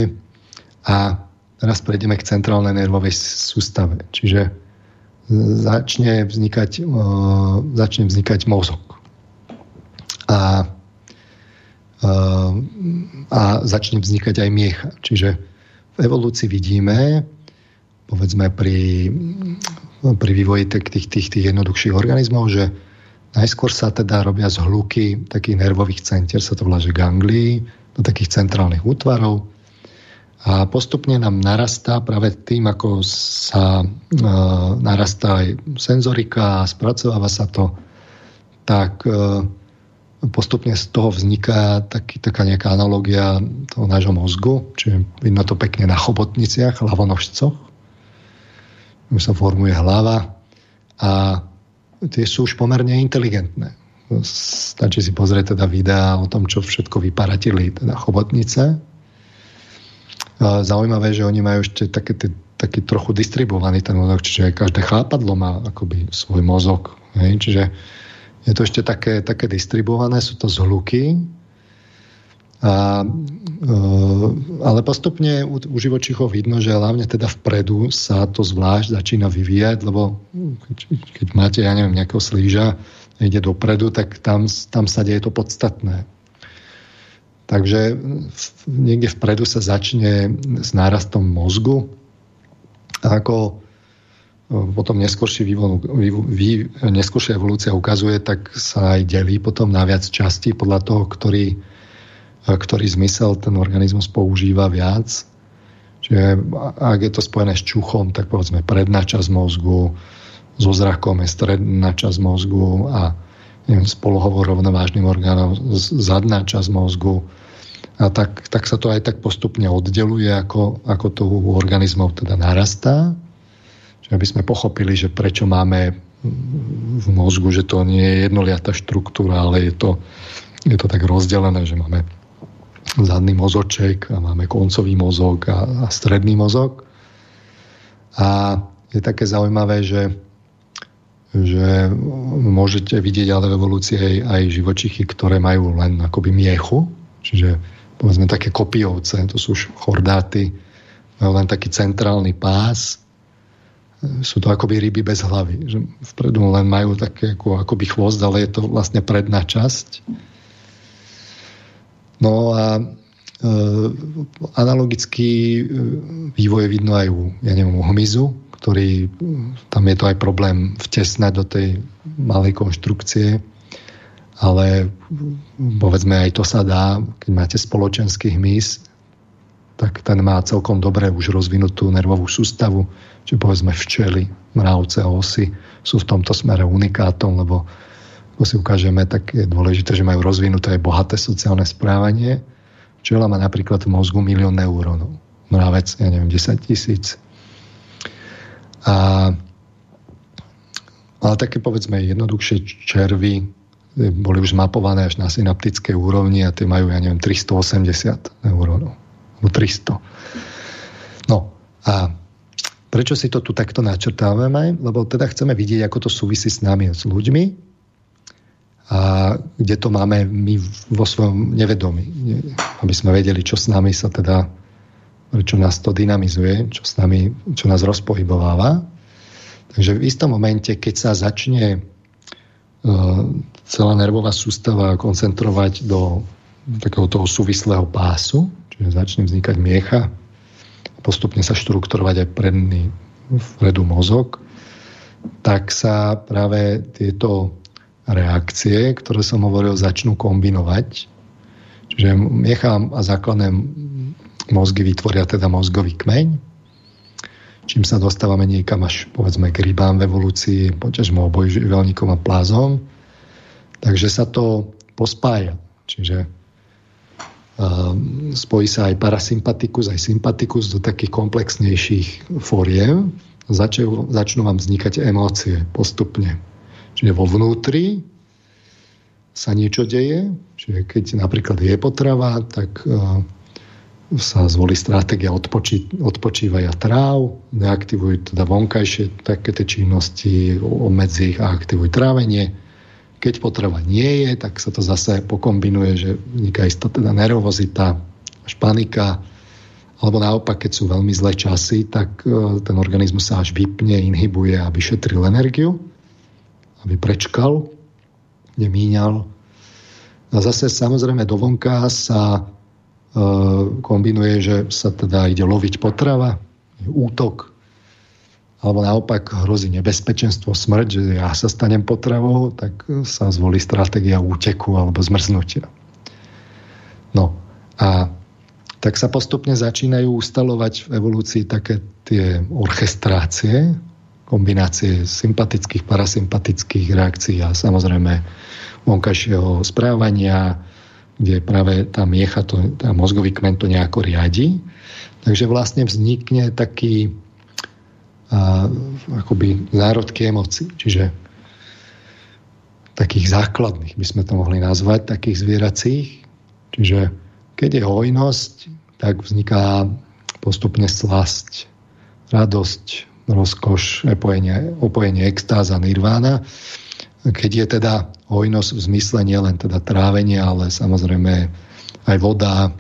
A teraz prejdeme k centrálnej nervovej sústave. Čiže začne vznikať, začne vznikať mozog. A, a začne vznikať aj miecha. Čiže v evolúcii vidíme, povedzme pri, pri vývoji tých, tých, tých jednoduchších organizmov, že najskôr sa teda robia zhluky takých nervových centier, sa to volá, že ganglí, do takých centrálnych útvarov a postupne nám narastá práve tým, ako sa e, narastá aj senzorika a spracováva sa to, tak e, postupne z toho vzniká taký, taká nejaká analogia toho nášho mozgu, čiže vidno to pekne na chobotniciach, hlavonožcoch. Už sa formuje hlava a tie sú už pomerne inteligentné. Stačí si pozrieť teda videá o tom, čo všetko vyparatili teda chobotnice zaujímavé, že oni majú ešte také, taký trochu distribuovaný ten mozog, čiže každé chápadlo má akoby svoj mozog. Hej? Čiže je to ešte také, také distribuované, sú to zhluky, a, e, ale postupne u, u živočíchov vidno, že hlavne teda vpredu sa to zvlášť začína vyvíjať, lebo keď, keď máte, ja neviem, nejakého slíža, ide dopredu, tak tam, tam sa deje to podstatné. Takže niekde vpredu sa začne s nárastom mozgu ako e, potom neskôršia evolúcia ukazuje, tak sa aj delí potom na viac častí podľa toho, ktorý, e, ktorý zmysel ten organizmus používa viac. Čiže ak je to spojené s čuchom, tak povedzme predná časť mozgu, so zrakom je stredná časť mozgu a neviem, spolohovo rovnovážnym orgánom zadná časť mozgu. A tak, tak sa to aj tak postupne oddeluje, ako, ako to u organizmov teda narastá. Čiže aby sme pochopili, že prečo máme v mozgu, že to nie je jednoliatá štruktúra, ale je to, je to tak rozdelené, že máme zadný mozoček a máme koncový mozog a, a stredný mozog. A je také zaujímavé, že, že môžete vidieť ale v evolúcii aj, aj živočichy, ktoré majú len akoby miechu, čiže povedzme také kopijovce, to sú už chordáty, majú len taký centrálny pás, sú to akoby ryby bez hlavy. Že vpredu len majú také ako, akoby chvost, ale je to vlastne predná časť. No a e, analogický e, vývoj je vidno aj u, ja neviem, u hmyzu, ktorý, tam je to aj problém vtesnať do tej malej konštrukcie, ale povedzme aj to sa dá, keď máte spoločenský hmyz, tak ten má celkom dobre už rozvinutú nervovú sústavu, čiže povedzme včely, mravce, osy sú v tomto smere unikátom, lebo ako si ukážeme, tak je dôležité, že majú rozvinuté aj bohaté sociálne správanie. Včela má napríklad v mozgu milión neurónov. Mravec, ja neviem, 10 tisíc. A, ale také povedzme jednoduchšie červy boli už mapované až na synaptickej úrovni a tie majú, ja neviem, 380 neurónov. Alebo 300. No a prečo si to tu takto načrtávame? Lebo teda chceme vidieť, ako to súvisí s nami, s ľuďmi a kde to máme my vo svojom nevedomí. Aby sme vedeli, čo s nami sa teda, prečo nás to dynamizuje, čo, s nami, čo nás rozpohybováva. Takže v istom momente, keď sa začne celá nervová sústava koncentrovať do takého toho súvislého pásu, čiže začne vznikať miecha postupne sa štrukturovať aj predný vpredu mozog, tak sa práve tieto reakcie, ktoré som hovoril, začnú kombinovať. Čiže miecha a základné mozgy vytvoria teda mozgový kmeň, čím sa dostávame niekam až povedzme k rybám v evolúcii, poťažmo obojživelníkom a plázom. Takže sa to pospája. Čiže um, spojí sa aj parasympatikus, aj sympatikus do takých komplexnejších fóriem. Začnú, začnú vám vznikať emócie postupne. Čiže vo vnútri sa niečo deje, čiže keď napríklad je potrava, tak uh, sa zvolí stratégia odpočí, odpočívania tráv, neaktivuj teda vonkajšie také činnosti, obmedzi ich a aktivuj trávenie. Keď potreba nie je, tak sa to zase pokombinuje, že vzniká istá teda nervozita, až panika, alebo naopak, keď sú veľmi zlé časy, tak e, ten organizmus sa až vypne, inhibuje, aby šetril energiu, aby prečkal, nemíňal. A zase samozrejme dovonka sa E, kombinuje, že sa teda ide loviť potrava, útok, alebo naopak hrozí nebezpečenstvo, smrť, že ja sa stanem potravou, tak sa zvolí stratégia úteku alebo zmrznutia. No a tak sa postupne začínajú ustalovať v evolúcii také tie orchestrácie, kombinácie sympatických, parasympatických reakcií a samozrejme vonkajšieho správania, kde práve tá miecha, to, tá mozgový kmen to nejako riadi. Takže vlastne vznikne taký a, akoby zárodky emócií. Čiže takých základných by sme to mohli nazvať, takých zvieracích. Čiže keď je hojnosť, tak vzniká postupne slasť, radosť, rozkoš, opojenie, opojenie extáza, nirvána. Keď je teda hojnosť v zmysle nielen teda trávenia, ale samozrejme aj voda, e,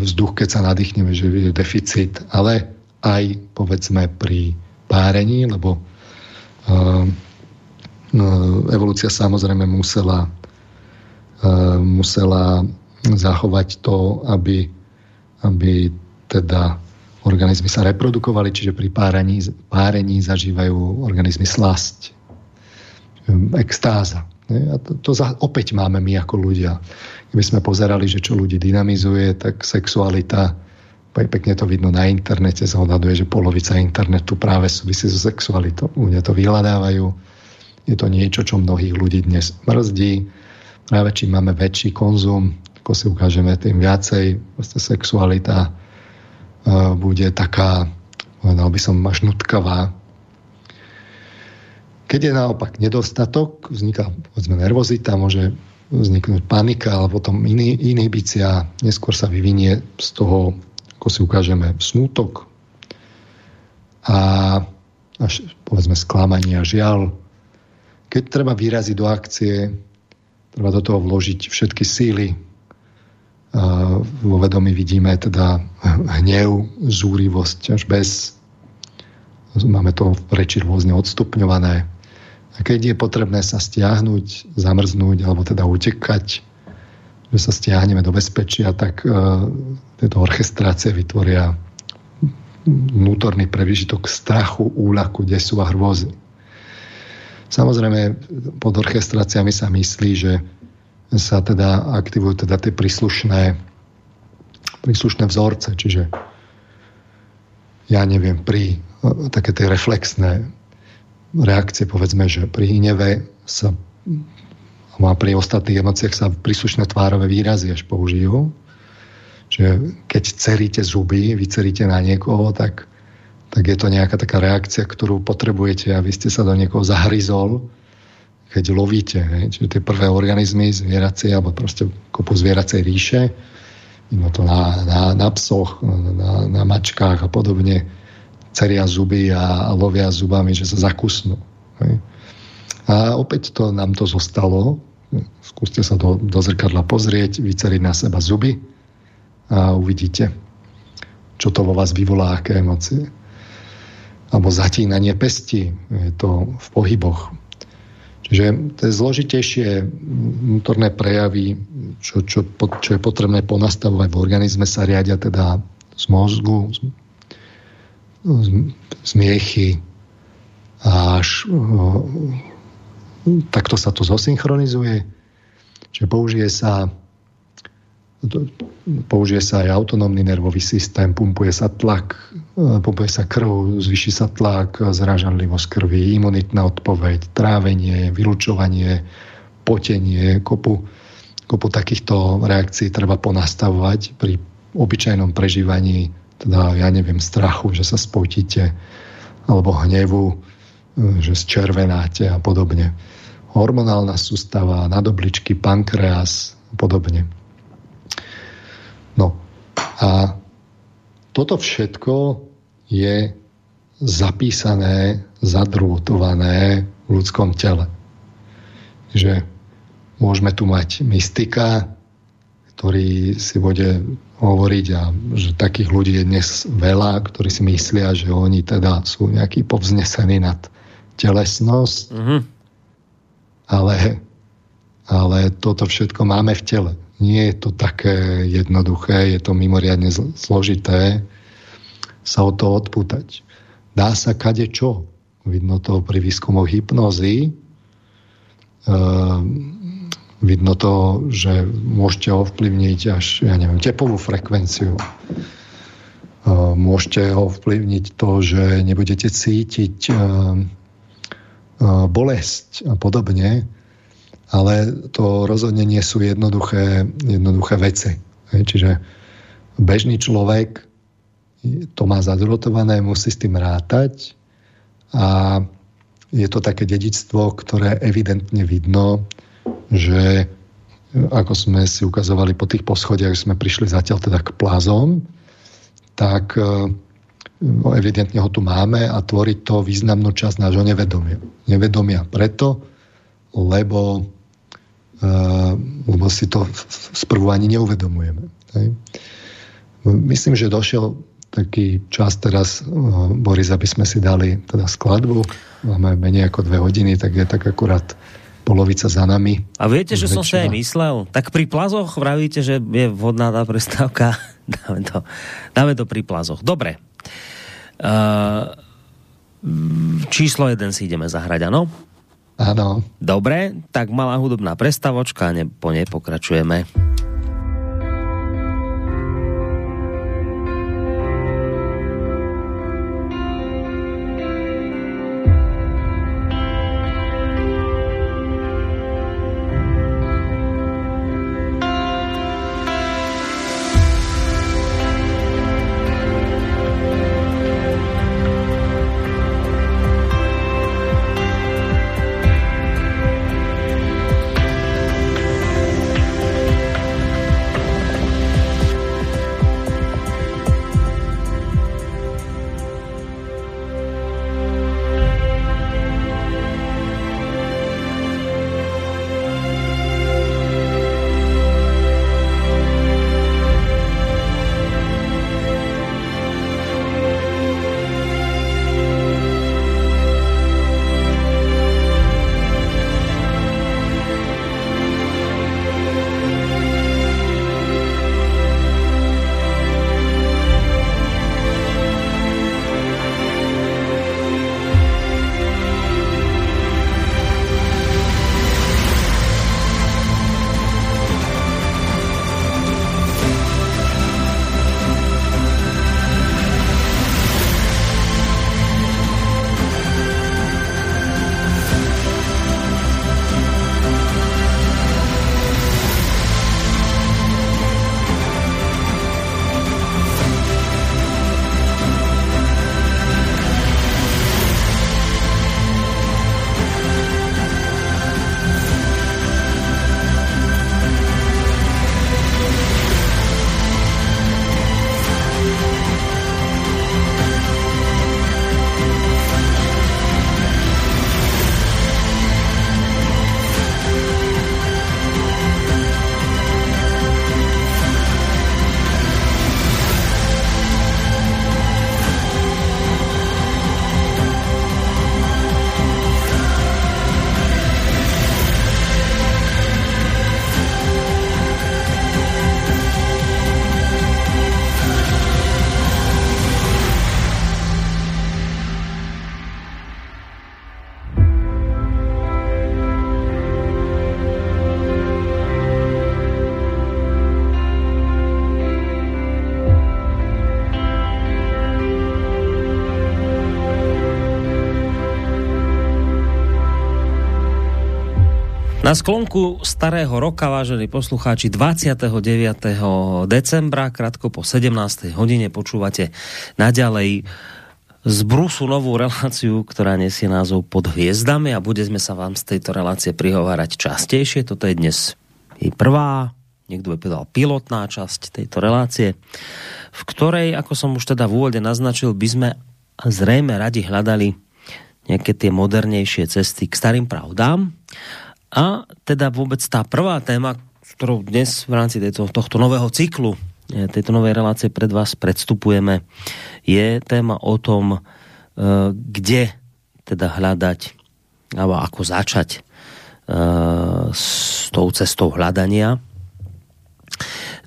vzduch, keď sa nadýchneme, že je deficit, ale aj povedzme pri párení, lebo no, evolúcia samozrejme musela, e, musela zachovať to, aby, aby teda organizmy sa reprodukovali, čiže pri párení, párení zažívajú organizmy slasť extáza. A to, to za, opäť máme my ako ľudia. Keby sme pozerali, že čo ľudí dynamizuje, tak sexualita, pekne to vidno na internete, sa odhaduje, že polovica internetu práve súvisí so sexualitou. Ľudia to vyhľadávajú. Je to niečo, čo mnohých ľudí dnes mrzdí. Práve čím máme väčší konzum, ako si ukážeme, tým viacej vlastne sexualita uh, bude taká, povedal by som, až nutkavá, keď je naopak nedostatok, vzniká povedzme nervozita, môže vzniknúť panika alebo potom iný, inhibícia, neskôr sa vyvinie z toho, ako si ukážeme, smútok. a až, povedzme sklamanie a žiaľ. Keď treba vyraziť do akcie, treba do toho vložiť všetky síly. Vo vedomí vidíme teda hnev, zúrivosť až bez. Máme to v reči rôzne odstupňované. A keď je potrebné sa stiahnuť, zamrznúť alebo teda utekať, že sa stiahneme do bezpečia, tak uh, tieto orchestrácie vytvoria vnútorný prevyžitok strachu, úľaku, desu a hrôzy. Samozrejme, pod orchestráciami sa myslí, že sa teda aktivujú teda tie príslušné, príslušné vzorce, čiže ja neviem, pri také tie reflexné reakcie, povedzme, že pri hneve sa a pri ostatných emóciách sa príslušné tvárové výrazy až použijú. Že keď ceríte zuby, vyceríte na niekoho, tak tak je to nejaká taká reakcia, ktorú potrebujete, aby ste sa do niekoho zahryzol, keď lovíte. Hej. Čiže tie prvé organizmy zvieracie, alebo proste kopu zvieracej ríše, no to na, na, na psoch, na, na mačkách a podobne, ceria zuby a, a lovia zubami, že sa zakusnú. Hej. A opäť to nám to zostalo. Skúste sa do, do zrkadla pozrieť, vyceriť na seba zuby a uvidíte, čo to vo vás vyvolá, aké emócie alebo zatínanie pesti. Je to v pohyboch. Čiže je zložitejšie vnútorné prejavy, čo, čo, čo je potrebné ponastavovať v organizme, sa riadia teda z mozgu, z, z miechy až takto sa to zosynchronizuje. Čiže použije sa použije sa aj autonómny nervový systém, pumpuje sa tlak, e, pumpuje sa krv, zvyší sa tlak, zrážanlivosť krvi, imunitná odpoveď, trávenie, vylučovanie, potenie, kopu, kopu takýchto reakcií treba ponastavovať pri obyčajnom prežívaní, teda ja neviem, strachu, že sa spotíte, alebo hnevu, e, že zčervenáte a podobne. Hormonálna sústava, nadobličky, pankreas a podobne. No a toto všetko je zapísané, zadrútované v ľudskom tele. Že môžeme tu mať mystika, ktorý si bude hovoriť a že takých ľudí je dnes veľa, ktorí si myslia, že oni teda sú nejakí povznesení nad telesnosť, mm-hmm. Ale, ale toto všetko máme v tele. Nie je to také jednoduché, je to mimoriadne zložité sa o to odpútať. Dá sa kade čo. Vidno to pri výskumoch hypnozy. Ehm, vidno to, že môžete ovplyvniť až, ja neviem, tepovú frekvenciu. Ehm, môžete ovplyvniť to, že nebudete cítiť ehm, bolesť a podobne ale to rozhodne nie sú jednoduché, jednoduché veci. Čiže bežný človek to má zadrotované, musí s tým rátať a je to také dedictvo, ktoré evidentne vidno, že ako sme si ukazovali po tých poschodiach, sme prišli zatiaľ teda k plázom, tak no, evidentne ho tu máme a tvorí to významnú časť nášho nevedomia. Nevedomia preto, lebo lebo si to sprvu ani neuvedomujeme. Hej. Myslím, že došiel taký čas teraz, Boris, aby sme si dali teda skladbu. Máme menej ako dve hodiny, tak je tak akurát polovica za nami. A viete, že som si aj myslel? Tak pri plazoch vravíte, že je vhodná tá prestávka. (laughs) dáme, to, dáme to pri plazoch. Dobre. Uh, číslo jeden si ideme zahrať, áno? Áno. Dobre, tak malá hudobná prestavočka ne, po nej pokračujeme. Na sklonku starého roka, vážení poslucháči, 29. decembra, krátko po 17. hodine počúvate naďalej z Brusu novú reláciu, ktorá nesie názov Pod hviezdami a budeme sa vám z tejto relácie prihovárať častejšie. Toto je dnes jej prvá, niekto by povedal pilotná časť tejto relácie, v ktorej, ako som už teda v úvode naznačil, by sme zrejme radi hľadali nejaké tie modernejšie cesty k starým pravdám. A teda vôbec tá prvá téma, ktorou dnes v rámci tejto, tohto nového cyklu, e, tejto novej relácie pred vás predstupujeme, je téma o tom, e, kde teda hľadať, alebo ako začať e, s tou cestou hľadania.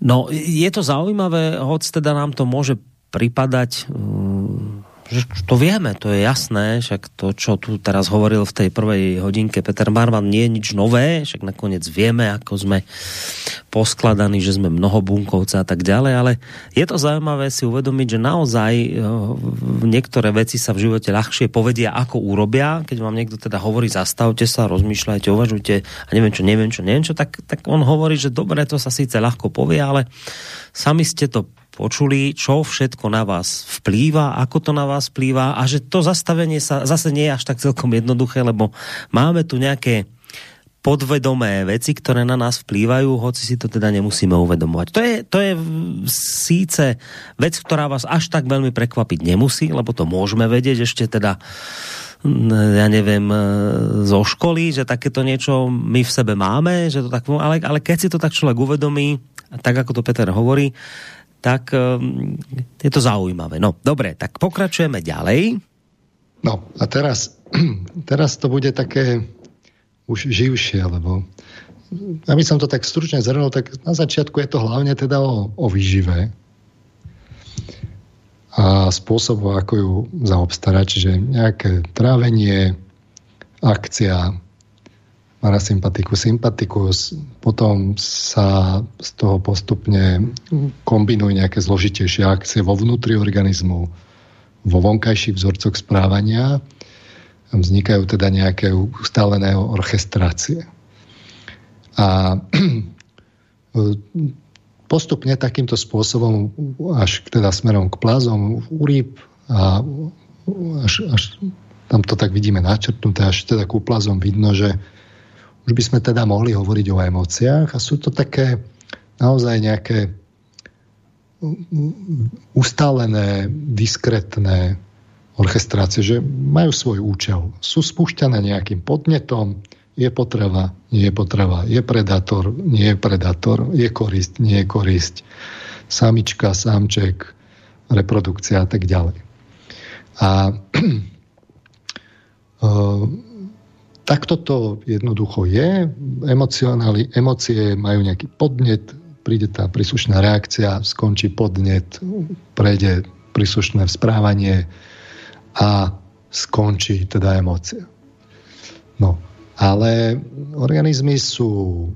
No, je to zaujímavé, hoď teda nám to môže pripadať že to vieme, to je jasné, však to, čo tu teraz hovoril v tej prvej hodinke Peter Marman, nie je nič nové, však nakoniec vieme, ako sme poskladaní, že sme mnohobunkovce a tak ďalej, ale je to zaujímavé si uvedomiť, že naozaj eh, niektoré veci sa v živote ľahšie povedia, ako urobia, keď vám niekto teda hovorí, zastavte sa, rozmýšľajte, uvažujte a neviem čo, neviem čo, neviem čo, tak, tak on hovorí, že dobre, to sa síce ľahko povie, ale sami ste to počuli, čo všetko na vás vplýva, ako to na vás vplýva a že to zastavenie sa zase nie je až tak celkom jednoduché, lebo máme tu nejaké podvedomé veci, ktoré na nás vplývajú, hoci si to teda nemusíme uvedomovať. To je, to je síce vec, ktorá vás až tak veľmi prekvapiť nemusí, lebo to môžeme vedieť ešte teda ja neviem, zo školy, že takéto niečo my v sebe máme, že to tak, ale, ale keď si to tak človek uvedomí, tak ako to Peter hovorí, tak um, je to zaujímavé. No, dobre, tak pokračujeme ďalej. No, a teraz, (clears throat) teraz to bude také už živšie, lebo aby som to tak stručne zhrnul, tak na začiatku je to hlavne teda o, o výžive a spôsobu, ako ju zaobstarať, čiže nejaké trávenie, akcia, parasympatikus, sympatikus, potom sa z toho postupne kombinujú nejaké zložitejšie akcie vo vnútri organizmu, vo vonkajších vzorcoch správania, vznikajú teda nejaké ustálené orchestrácie. A (clears throat) postupne takýmto spôsobom až teda smerom k plázom u rýb a až, až tam to tak vidíme načrtnuté, až teda ku plazom vidno, že už by sme teda mohli hovoriť o emóciách a sú to také naozaj nejaké ustálené, diskretné orchestrácie, že majú svoj účel. Sú spúšťané nejakým podnetom, je potreba, nie je potreba, je predátor, nie je predátor, je korist, nie je korist, samička, samček, reprodukcia a tak ďalej. A (clears throat) takto to jednoducho je. Emócie majú nejaký podnet, príde tá príslušná reakcia, skončí podnet, prejde príslušné správanie a skončí teda emócia. No, ale organizmy sú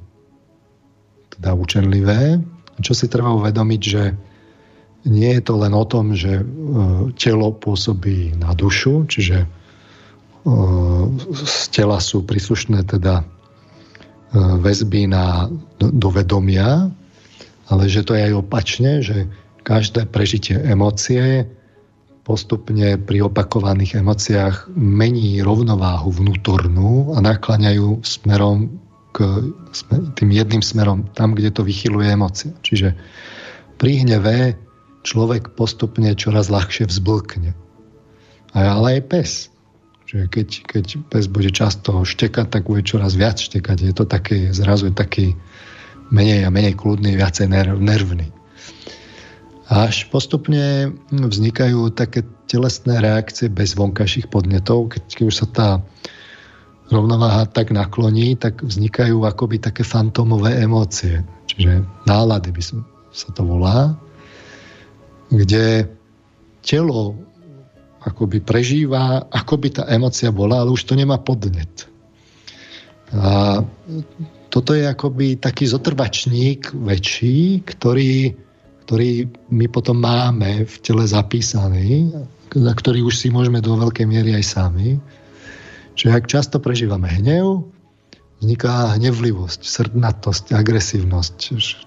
teda učenlivé. Čo si treba uvedomiť, že nie je to len o tom, že e, telo pôsobí na dušu, čiže z tela sú príslušné teda e, väzby na, do vedomia, ale že to je aj opačne, že každé prežitie emócie postupne pri opakovaných emóciách mení rovnováhu vnútornú a nakláňajú smerom k tým jedným smerom tam, kde to vychyluje emócie. Čiže pri hneve človek postupne čoraz ľahšie vzblkne. Ale aj pes. Že keď, keď pes bude často štekať, tak bude čoraz viac štekať. Je to taký, zrazu je taký menej a menej kľudný, viacej nervný. Až postupne vznikajú také telesné reakcie bez vonkajších podnetov. Keď, keď už sa tá rovnováha tak nakloní, tak vznikajú akoby také fantómové emócie. Čiže nálady by sa to volá, kde telo akoby prežíva, ako by tá emocia bola, ale už to nemá podnet. A toto je akoby taký zotrvačník väčší, ktorý, ktorý my potom máme v tele zapísaný, za ktorý už si môžeme do veľkej miery aj sami. Čiže ak často prežívame hnev, vzniká hnevlivosť, srdnatosť, agresívnosť,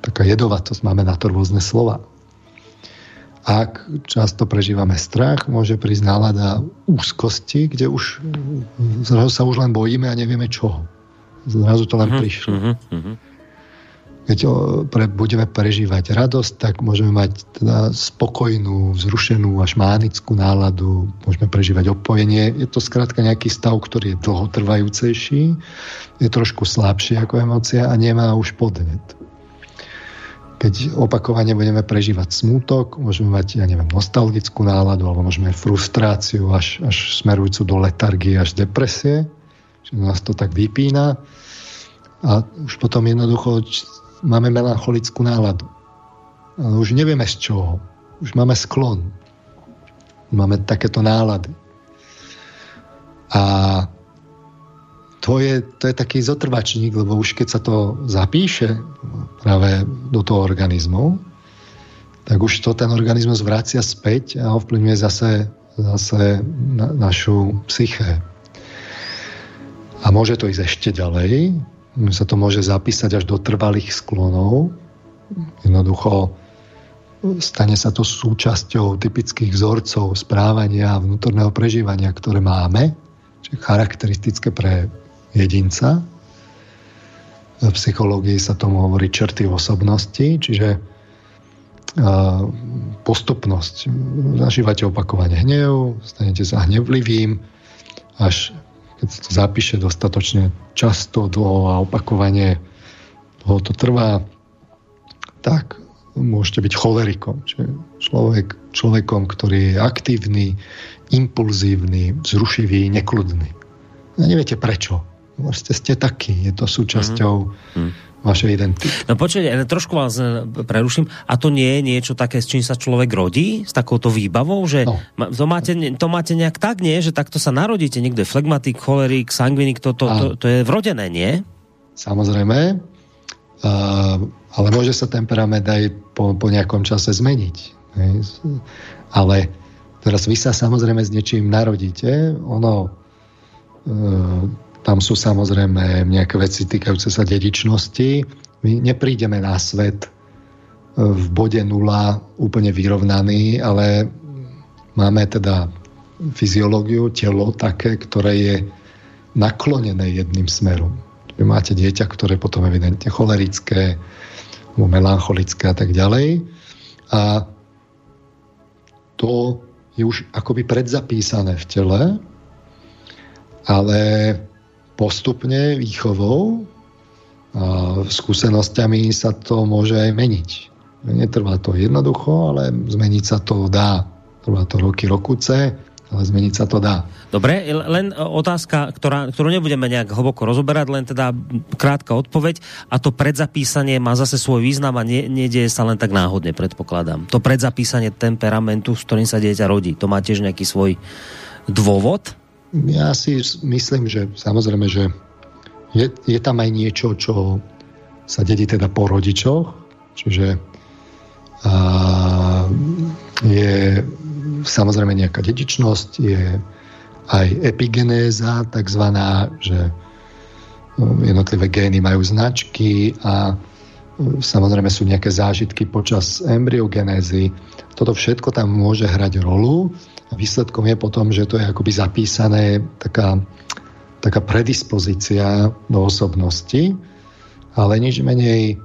taká jedovatosť, máme na to rôzne slova. Ak často prežívame strach, môže prísť nálada úzkosti, kde už zrazu sa už len bojíme a nevieme čoho. Zrazu to len uh-huh, prišlo. Uh-huh, uh-huh keď pre, budeme prežívať radosť, tak môžeme mať teda spokojnú, vzrušenú až mánickú náladu, môžeme prežívať opojenie. Je to skrátka nejaký stav, ktorý je dlhotrvajúcejší, je trošku slabší ako emócia a nemá už podnet. Keď opakovane budeme prežívať smútok, môžeme mať, ja neviem, nostalgickú náladu, alebo môžeme frustráciu až, až smerujúcu do letargie, až depresie, že nás to tak vypína. A už potom jednoducho máme melancholickú náladu. Ale už nevieme z čoho. Už máme sklon. Máme takéto nálady. A to je, to je taký zotrvačník, lebo už keď sa to zapíše práve do toho organizmu, tak už to ten organizmus vracia späť a ovplyvňuje zase, zase na, našu psyché. A môže to ísť ešte ďalej, sa to môže zapísať až do trvalých sklonov. Jednoducho stane sa to súčasťou typických vzorcov správania a vnútorného prežívania, ktoré máme, čiže charakteristické pre jedinca. V psychológii sa tomu hovorí črty osobnosti, čiže postupnosť. Zažívate opakovanie hnev, stanete sa hnevlivým, až keď sa to zapíše dostatočne často, dlho a opakovane, dlho to trvá, tak môžete byť cholerikom. Čiže človek, človekom, ktorý je aktívny, impulzívny, vzrušivý, nekludný. A neviete prečo. Vlastne ste takí. Je to súčasťou mm-hmm vaše identity. No počujete, trošku vás e, preruším. A to nie je niečo také, s čím sa človek rodí? S takouto výbavou? Že no. to, máte, to máte nejak tak, nie? Že takto sa narodíte. Niekto je flegmatik, cholerik, sangvinik. To, to, to, to je vrodené, nie? Samozrejme. Uh, ale môže sa temperament aj po, po nejakom čase zmeniť. Hej. Ale teraz vy sa samozrejme s niečím narodíte. Ono uh, tam sú samozrejme nejaké veci týkajúce sa dedičnosti. My neprídeme na svet e, v bode nula úplne vyrovnaný, ale máme teda fyziológiu, telo také, ktoré je naklonené jedným smerom. Vy máte dieťa, ktoré potom evidentne cholerické, melancholické a tak ďalej. A to je už akoby predzapísané v tele, ale postupne výchovou a skúsenosťami sa to môže aj meniť. Netrvá to jednoducho, ale zmeniť sa to dá. Trvá to roky, rokuce, ale zmeniť sa to dá. Dobre, len otázka, ktorá, ktorú nebudeme nejak hlboko rozoberať, len teda krátka odpoveď. A to predzapísanie má zase svoj význam a nedieje sa len tak náhodne, predpokladám. To predzapísanie temperamentu, s ktorým sa dieťa rodí, to má tiež nejaký svoj dôvod? Ja si myslím, že samozrejme, že je, je tam aj niečo, čo sa dedí teda po rodičoch, čiže a, je samozrejme nejaká dedičnosť, je aj epigenéza, takzvaná, že no, jednotlivé gény majú značky a samozrejme sú nejaké zážitky počas embryogenézy. Toto všetko tam môže hrať rolu výsledkom je potom, že to je akoby zapísané taká, taká predispozícia do osobnosti, ale nič menej e,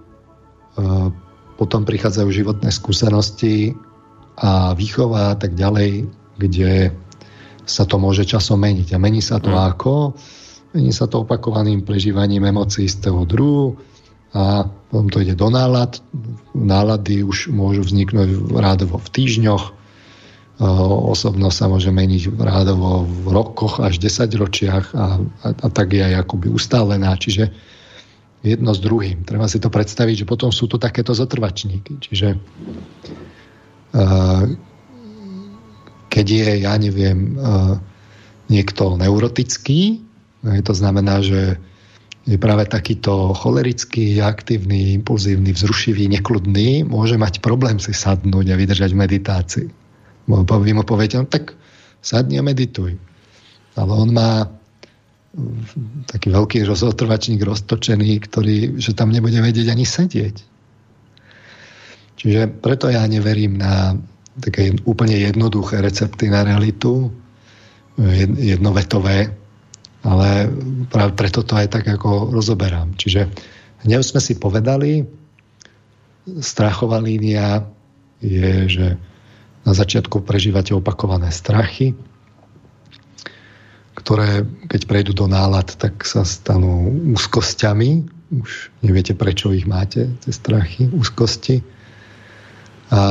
potom prichádzajú životné skúsenosti a výchova a tak ďalej, kde sa to môže časom meniť. A mení sa to mm. ako? Mení sa to opakovaným prežívaním emócií z toho druhu a potom to ide do nálad. Nálady už môžu vzniknúť rádovo v týždňoch, osobnosť sa môže meniť rádovo v rokoch až 10 ročiach a, a, a tak je aj akoby ustálená. Čiže jedno s druhým. Treba si to predstaviť, že potom sú tu takéto zotrvačníky. Čiže uh, keď je, ja neviem, uh, niekto neurotický, to znamená, že je práve takýto cholerický, aktívny, impulzívny, vzrušivý, nekludný, môže mať problém si sadnúť a vydržať v meditácii vy mu poviete, no tak sadni a medituj. Ale on má taký veľký rozotrvačník roztočený, ktorý, že tam nebude vedieť ani sedieť. Čiže preto ja neverím na také úplne jednoduché recepty na realitu, jednovetové, ale práve preto to aj tak ako rozoberám. Čiže hnev sme si povedali, strachová línia je, že na začiatku prežívate opakované strachy, ktoré, keď prejdú do nálad, tak sa stanú úzkosťami. Už neviete, prečo ich máte, tie strachy, úzkosti. A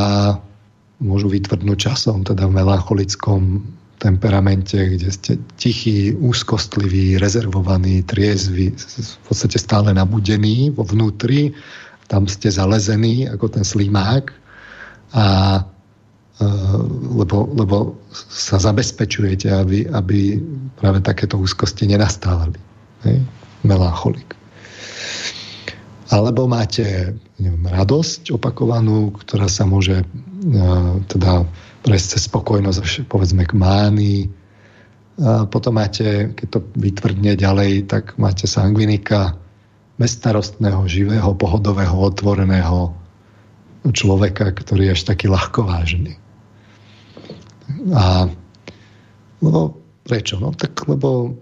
môžu vytvrdnúť časom, teda v melancholickom temperamente, kde ste tichý, úzkostlivý, rezervovaný, triezvy, v podstate stále nabudení vo vnútri, tam ste zalezení ako ten slimák a lebo, lebo sa zabezpečujete, aby, aby práve takéto úzkosti nenastávali. Melancholik. Alebo máte neviem, radosť opakovanú, ktorá sa môže uh, teda prejsť cez spokojnosť, povedzme k mánii. A potom máte, keď to vytvrdne ďalej, tak máte sangvinika, bezstarostného, živého, pohodového, otvoreného človeka, ktorý je až taký ľahkovážny. A lebo prečo? No tak lebo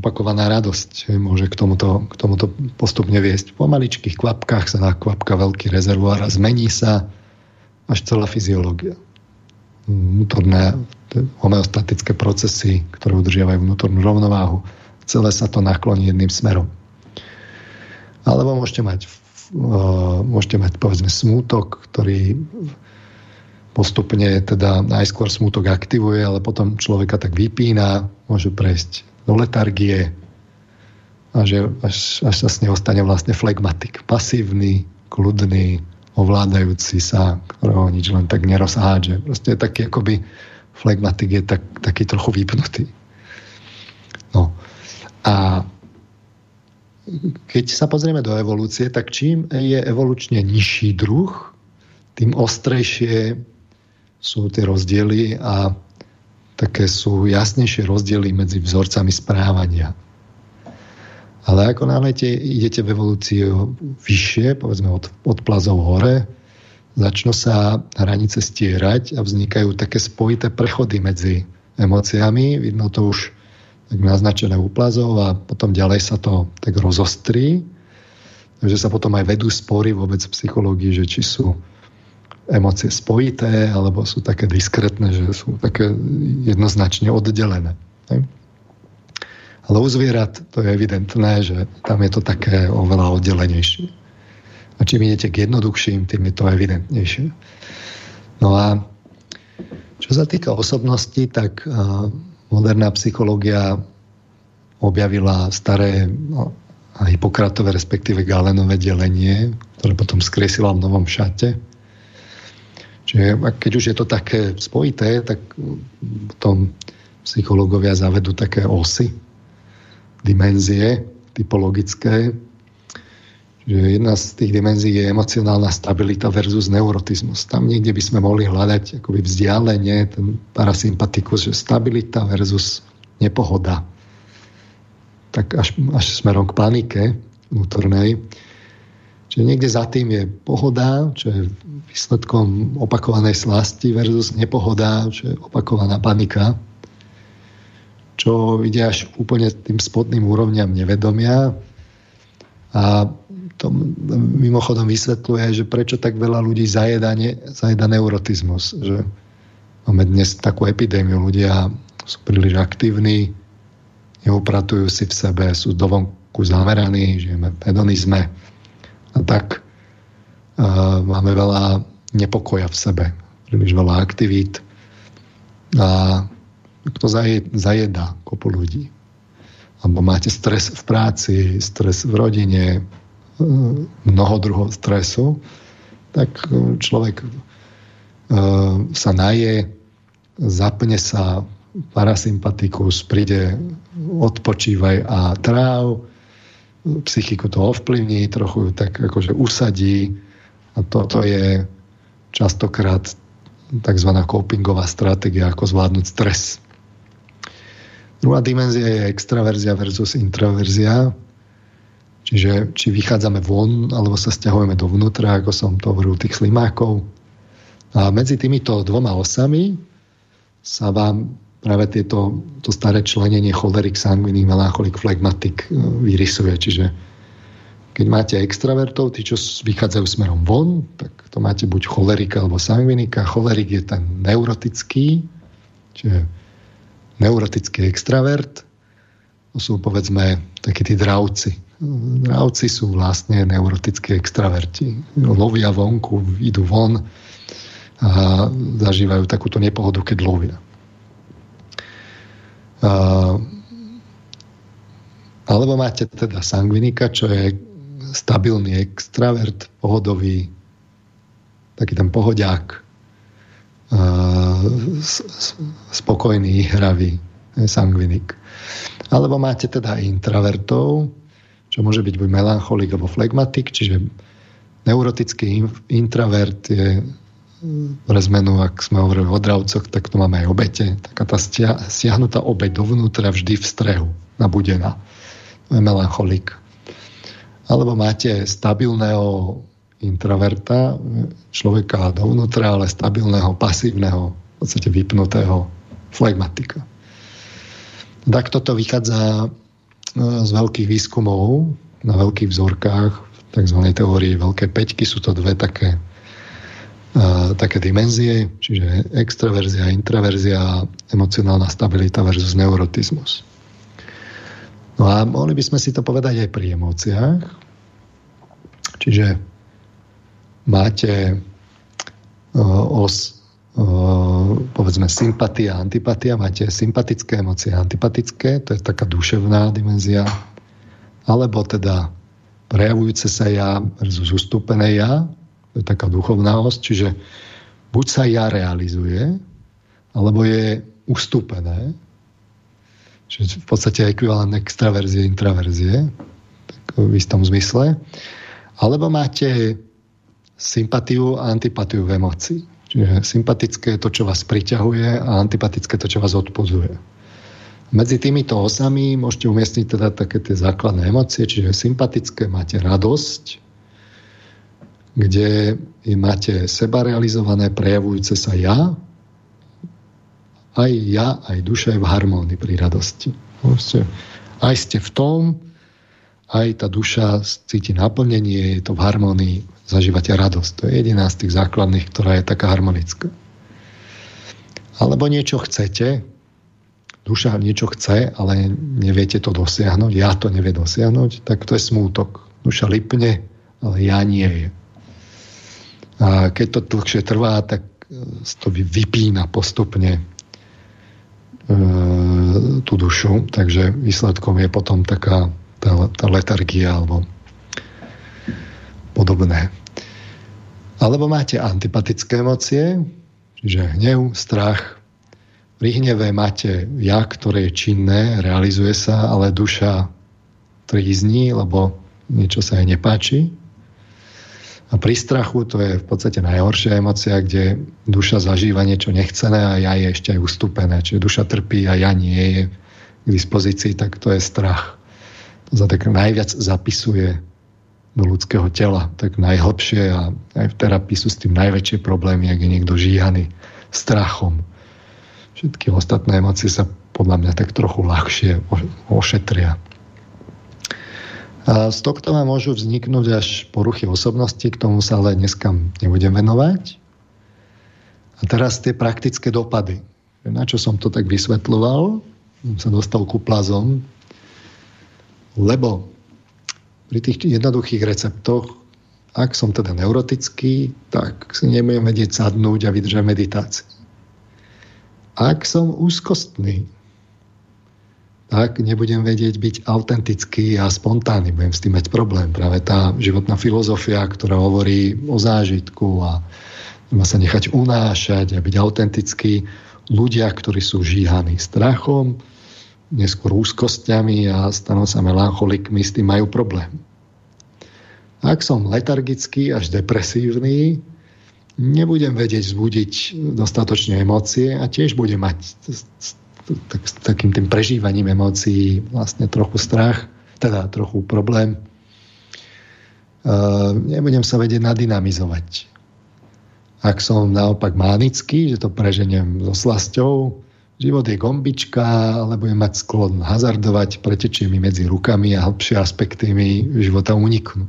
opakovaná radosť môže k tomuto, k tomuto postupne viesť. Po maličkých kvapkách sa nakvapka veľký rezervoár a zmení sa až celá fyziológia. Vnútorné homeostatické procesy, ktoré udržiavajú vnútornú rovnováhu, celé sa to nakloní jedným smerom. Alebo môžete mať, môžete mať povedzme smútok, ktorý postupne teda najskôr smútok aktivuje, ale potom človeka tak vypína, môže prejsť do letargie a že až, až sa s neho stane vlastne flegmatik. Pasívny, kľudný, ovládajúci sa, ktorého nič len tak nerozhádže. Proste je taký akoby flegmatik je tak, taký trochu vypnutý. No. A keď sa pozrieme do evolúcie, tak čím je evolučne nižší druh, tým ostrejšie sú tie rozdiely a také sú jasnejšie rozdiely medzi vzorcami správania. Ale ako náhle idete v evolúcii vyššie, povedzme od, od plazov hore, začnú sa hranice stierať a vznikajú také spojité prechody medzi emóciami. Vidno to už tak naznačené u plazov a potom ďalej sa to tak rozostrí. Takže sa potom aj vedú spory vôbec v psychológii, že či sú emócie spojité, alebo sú také diskrétne, že sú také jednoznačne oddelené. Ale u zvierat to je evidentné, že tam je to také oveľa oddelenejšie. A čím idete k jednoduchším, tým je to evidentnejšie. No a čo sa týka osobnosti, tak moderná psychológia objavila staré no, a respektíve Galenové delenie, ktoré potom skresila v novom šate Čiže keď už je to také spojité, tak potom psychológovia zavedú také osy, dimenzie typologické. Že jedna z tých dimenzií je emocionálna stabilita versus neurotizmus. Tam niekde by sme mohli hľadať akoby vzdialenie, ten parasympatikus, že stabilita versus nepohoda. Tak až, až smerom k panike vnútornej. Čiže niekde za tým je pohoda, čo je výsledkom opakovanej slasti versus nepohoda, čo je opakovaná panika, čo ide až úplne tým spodným úrovňam nevedomia. A to mimochodom vysvetľuje, že prečo tak veľa ľudí zajeda, ne, zajeda neurotizmus. Že máme dnes takú epidémiu. Ľudia sú príliš aktívni, neupratujú si v sebe, sú dovonku zameraní, žijeme v hedonizme tak uh, máme veľa nepokoja v sebe, príliš veľa aktivít. A to zajeda kopu ľudí. Alebo máte stres v práci, stres v rodine, e, mnoho druhov stresu, tak človek e, sa naje, zapne sa parasympatikus, príde odpočívaj a tráv, psychiku to ovplyvní, trochu tak akože usadí a toto je častokrát tzv. copingová stratégia, ako zvládnuť stres. Druhá dimenzia je extraverzia versus introverzia. Čiže či vychádzame von, alebo sa stiahujeme dovnútra, ako som to hovoril tých slimákov. A medzi týmito dvoma osami sa vám práve tieto, to staré členenie cholerik, sanguiník, melancholik, flegmatik e, vyrysuje. Čiže keď máte extravertov, tí, čo vychádzajú smerom von, tak to máte buď cholerika alebo sangvinika. Cholerik je ten neurotický, čiže neurotický extravert. To sú povedzme takí tí dravci. Dravci sú vlastne neurotickí extraverti. Lovia vonku, idú von a zažívajú takúto nepohodu, keď lovia. Alebo máte teda sangvinika, čo je stabilný extravert, pohodový, taký ten pohodiak, spokojný, hravý, sangvinik. Alebo máte teda intravertov, čo môže byť buď melancholik alebo flegmatik, čiže neurotický intravert je pre zmenu, ak sme hovorili o dravcoch, tak tu máme aj obete. Taká tá stiahnutá obeť dovnútra vždy v strehu, nabudená. To je melancholik. Alebo máte stabilného introverta, človeka dovnútra, ale stabilného, pasívneho, v podstate vypnutého flegmatika. Tak toto vychádza e, z veľkých výskumov na veľkých vzorkách, v tzv. teórii veľké peťky, sú to dve také, také dimenzie, čiže extraverzia, intraverzia, emocionálna stabilita versus neurotizmus. No a mohli by sme si to povedať aj pri emóciách. Čiže máte os povedzme sympatia antipatia, máte sympatické emócie antipatické, to je taká duševná dimenzia, alebo teda prejavujúce sa ja versus ustúpené ja, je taká duchovná os, čiže buď sa ja realizuje, alebo je ustúpené, čiže v podstate ekvivalent extraverzie, intraverzie, tak v istom zmysle, alebo máte sympatiu a antipatiu v emocii. Čiže sympatické je to, čo vás priťahuje a antipatické to, čo vás odpozuje. Medzi týmito osami môžete umiestniť teda také tie základné emócie, čiže sympatické máte radosť, kde máte seba realizované, prejavujúce sa ja, aj ja, aj duša je v harmónii pri radosti. Aj ste v tom, aj tá duša cíti naplnenie, je to v harmonii, zažívate radosť. To je jediná z tých základných, ktorá je taká harmonická. Alebo niečo chcete, duša niečo chce, ale neviete to dosiahnuť, ja to nevie dosiahnuť, tak to je smútok. Duša lipne, ale ja nie je. A keď to dlhšie trvá, tak e, to vypína postupne e, tú dušu, takže výsledkom je potom taká tá, tá letargia alebo podobné. Alebo máte antipatické emócie, čiže hnev, strach. Pri hneve máte ja, ktoré je činné, realizuje sa, ale duša trízni, lebo niečo sa jej nepáči. A pri strachu to je v podstate najhoršia emocia, kde duša zažíva niečo nechcené a ja je ešte aj ustúpené. Čiže duša trpí a ja nie je k dispozícii, tak to je strach sa tak najviac zapisuje do ľudského tela, tak najhlbšie a aj v terapii sú s tým najväčšie problémy, ak je niekto žíhaný strachom. Všetky ostatné emócie sa podľa mňa tak trochu ľahšie ošetria. Z tohto vám môžu vzniknúť až poruchy osobnosti, k tomu sa ale dneska nebudem venovať. A teraz tie praktické dopady. Na čo som to tak vysvetľoval, som sa dostal ku plazom, lebo pri tých jednoduchých receptoch, ak som teda neurotický, tak si nebudem vedieť sadnúť a vydržať meditáciu. Ak som úzkostný, tak nebudem vedieť byť autentický a spontánny. Budem s tým mať problém. Práve tá životná filozofia, ktorá hovorí o zážitku a má sa nechať unášať a byť autentický. Ľudia, ktorí sú žíhaní strachom, neskôr úzkosťami a stanú sa melancholikmi, s tým majú problém. Ak som letargický až depresívny, nebudem vedieť vzbudiť dostatočne emócie a tiež budem mať tak, takým tým prežívaním emócií vlastne trochu strach, teda trochu problém. Uh, nebudem sa vedieť nadynamizovať. Ak som naopak mánický, že to preženiem so slasťou, život je gombička, ale budem mať sklon hazardovať, pretečie mi medzi rukami a hlbšie aspekty mi života uniknú.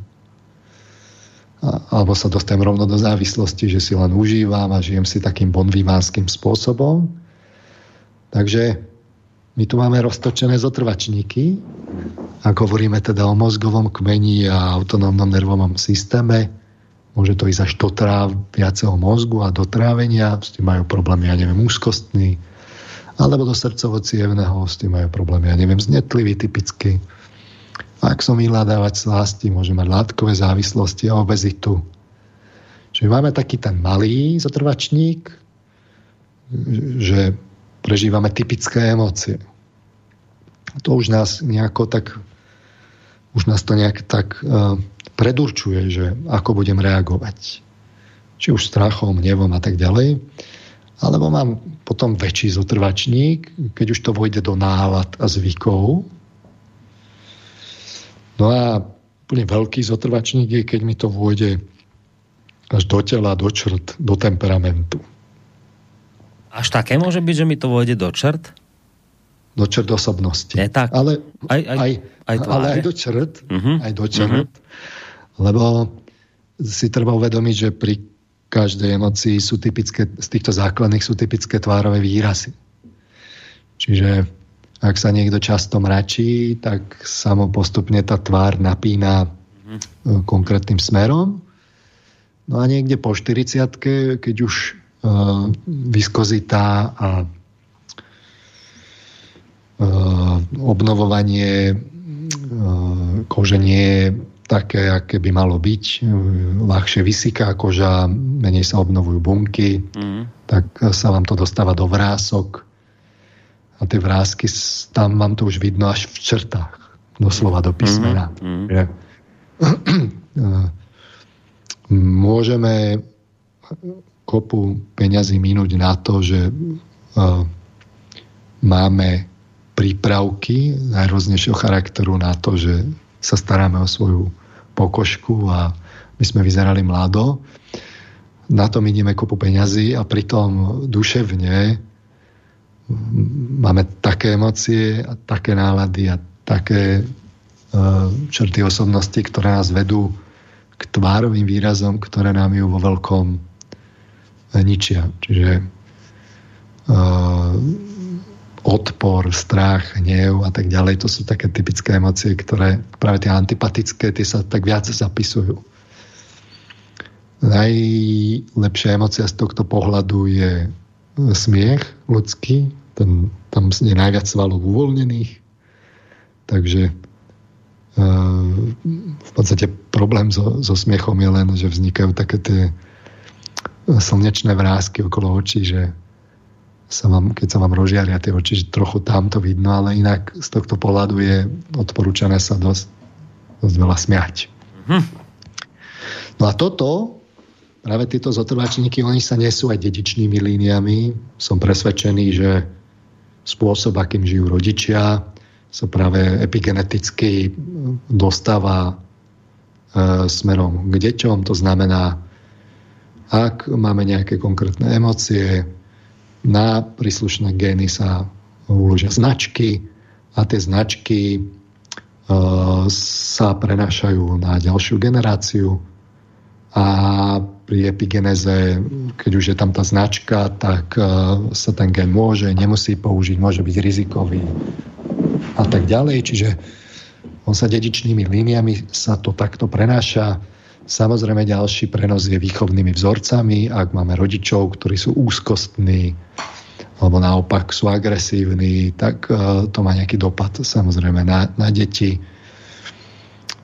A, alebo sa dostanem rovno do závislosti, že si len užívam a žijem si takým bonvivánskym spôsobom. Takže my tu máme roztočené zotrvačníky, ak hovoríme teda o mozgovom kmeni a autonómnom nervovom systéme, môže to ísť až do tráv viaceho mozgu a do trávenia, s tým majú problémy, ja neviem, úzkostný, alebo do srdcovo s tým majú problémy, ja neviem, znetlivý typicky. Ak som vyhľadávať slasti, môže mať látkové závislosti a obezitu. Čiže máme taký ten malý zotrvačník, že prežívame typické emócie. To už nás nejako tak už nás to nejak tak uh, predurčuje, že ako budem reagovať. Či už strachom, hnevom a tak ďalej. Alebo mám potom väčší zotrvačník, keď už to vojde do nálad a zvykov. No a úplne veľký zotrvačník je, keď mi to vôjde až do tela, do črt, do temperamentu. Až také môže byť, že mi to vôjde do črt? Do črt osobnosti. Je tak. Ale aj, aj, aj, aj, ale aj do črt. Uh-huh. Aj do črt. Uh-huh. Lebo si treba uvedomiť, že pri každej emocii sú typické, z týchto základných sú typické tvárové výrazy. Čiže ak sa niekto často mračí, tak sa mu postupne tá tvár napína uh-huh. konkrétnym smerom. No a niekde po 40 keď už viskozita a eh, obnovovanie eh, kože nie je také, aké by malo byť. Ľahšie vysyká koža, menej sa obnovujú bunky, mm. tak sa vám to dostáva do vrások. A tie vrázky, tam vám to už vidno až v črtách, doslova do písmena. Mm. Mm. Môžeme kopu peňazí minúť na to, že uh, máme prípravky najrôznejšieho charakteru na to, že sa staráme o svoju pokožku a my sme vyzerali mlado. Na to miníme kopu peňazí a pritom duševne máme také emócie a také nálady a také uh, črty osobnosti, ktoré nás vedú k tvárovým výrazom, ktoré nám ju vo veľkom ničia. Čiže uh, odpor, strach, hnev a tak ďalej, to sú také typické emócie, ktoré práve tie antipatické, tie sa tak viac zapisujú. Najlepšia emócia z tohto pohľadu je smiech ľudský, ten, tam je najviac svalov uvoľnených, takže uh, v podstate problém so, so smiechom je len, že vznikajú také tie slnečné vrázky okolo očí, že sa vám, keď sa vám rozžiaria tie oči, že trochu tam to vidno, ale inak z tohto pohľadu je odporúčané sa dosť, dosť veľa smiať. Hm. No a toto, práve tieto zotrvačníky, oni sa nesú aj dedičnými líniami. Som presvedčený, že spôsob, akým žijú rodičia, sa práve epigeneticky dostáva e, smerom k deťom. To znamená, ak máme nejaké konkrétne emócie, na príslušné gény sa uložia značky a tie značky uh, sa prenášajú na ďalšiu generáciu a pri epigeneze, keď už je tam tá značka, tak uh, sa ten gen môže, nemusí použiť, môže byť rizikový a tak ďalej. Čiže on sa dedičnými líniami sa to takto prenáša Samozrejme ďalší prenos je výchovnými vzorcami, ak máme rodičov, ktorí sú úzkostní alebo naopak sú agresívni, tak uh, to má nejaký dopad samozrejme na, na deti.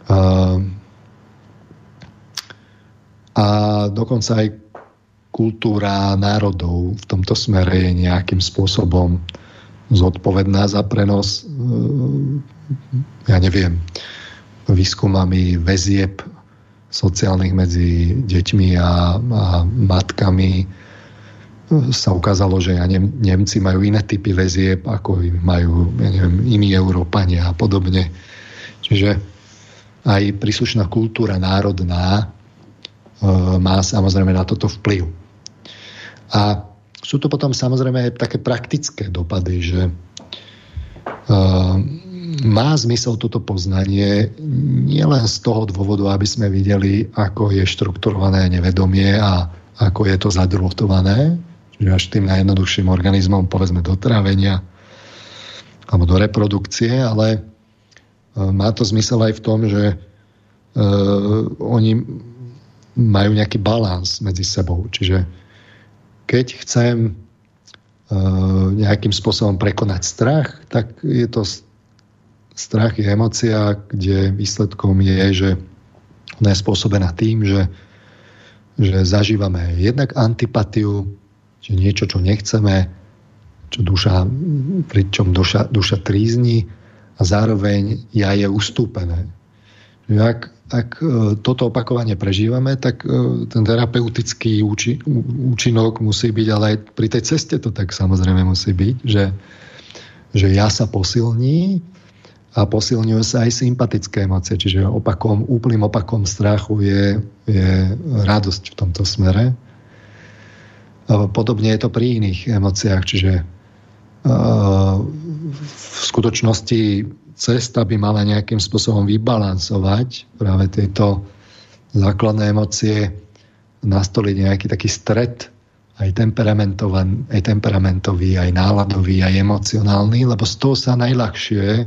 Uh, a dokonca aj kultúra národov v tomto smere je nejakým spôsobom zodpovedná za prenos, uh, ja neviem, výskumami väzieb sociálnych medzi deťmi a, a matkami sa ukázalo, že ja Nem, Nemci majú iné typy väzieb, ako majú ja neviem, iní Európania a podobne. Čiže aj príslušná kultúra národná e, má samozrejme na toto vplyv. A sú to potom samozrejme aj také praktické dopady, že e, má zmysel toto poznanie nielen z toho dôvodu, aby sme videli, ako je štrukturované nevedomie a ako je to zadrotované, čiže až tým najjednoduchším organizmom, povedzme do trávenia alebo do reprodukcie, ale e, má to zmysel aj v tom, že uh, oni majú nejaký balans medzi sebou. Čiže keď chcem uh, nejakým spôsobom prekonať strach, tak je to strach je emocia, kde výsledkom je, že ona je spôsobená tým, že, že zažívame jednak antipatiu, že niečo, čo nechceme, čo duša, pričom duša, duša trízni a zároveň ja je ustúpené. Ak, ak e, toto opakovanie prežívame, tak e, ten terapeutický úči, účinok musí byť, ale aj pri tej ceste to tak samozrejme musí byť, že, že ja sa posilní a posilňujú sa aj sympatické emócie, čiže opakom, úplným opakom strachu je, je radosť v tomto smere. Podobne je to pri iných emóciách, čiže v skutočnosti cesta by mala nejakým spôsobom vybalansovať práve tieto základné emócie, nastoliť nejaký taký stred aj, aj temperamentový, aj náladový, aj emocionálny, lebo z toho sa najľahšie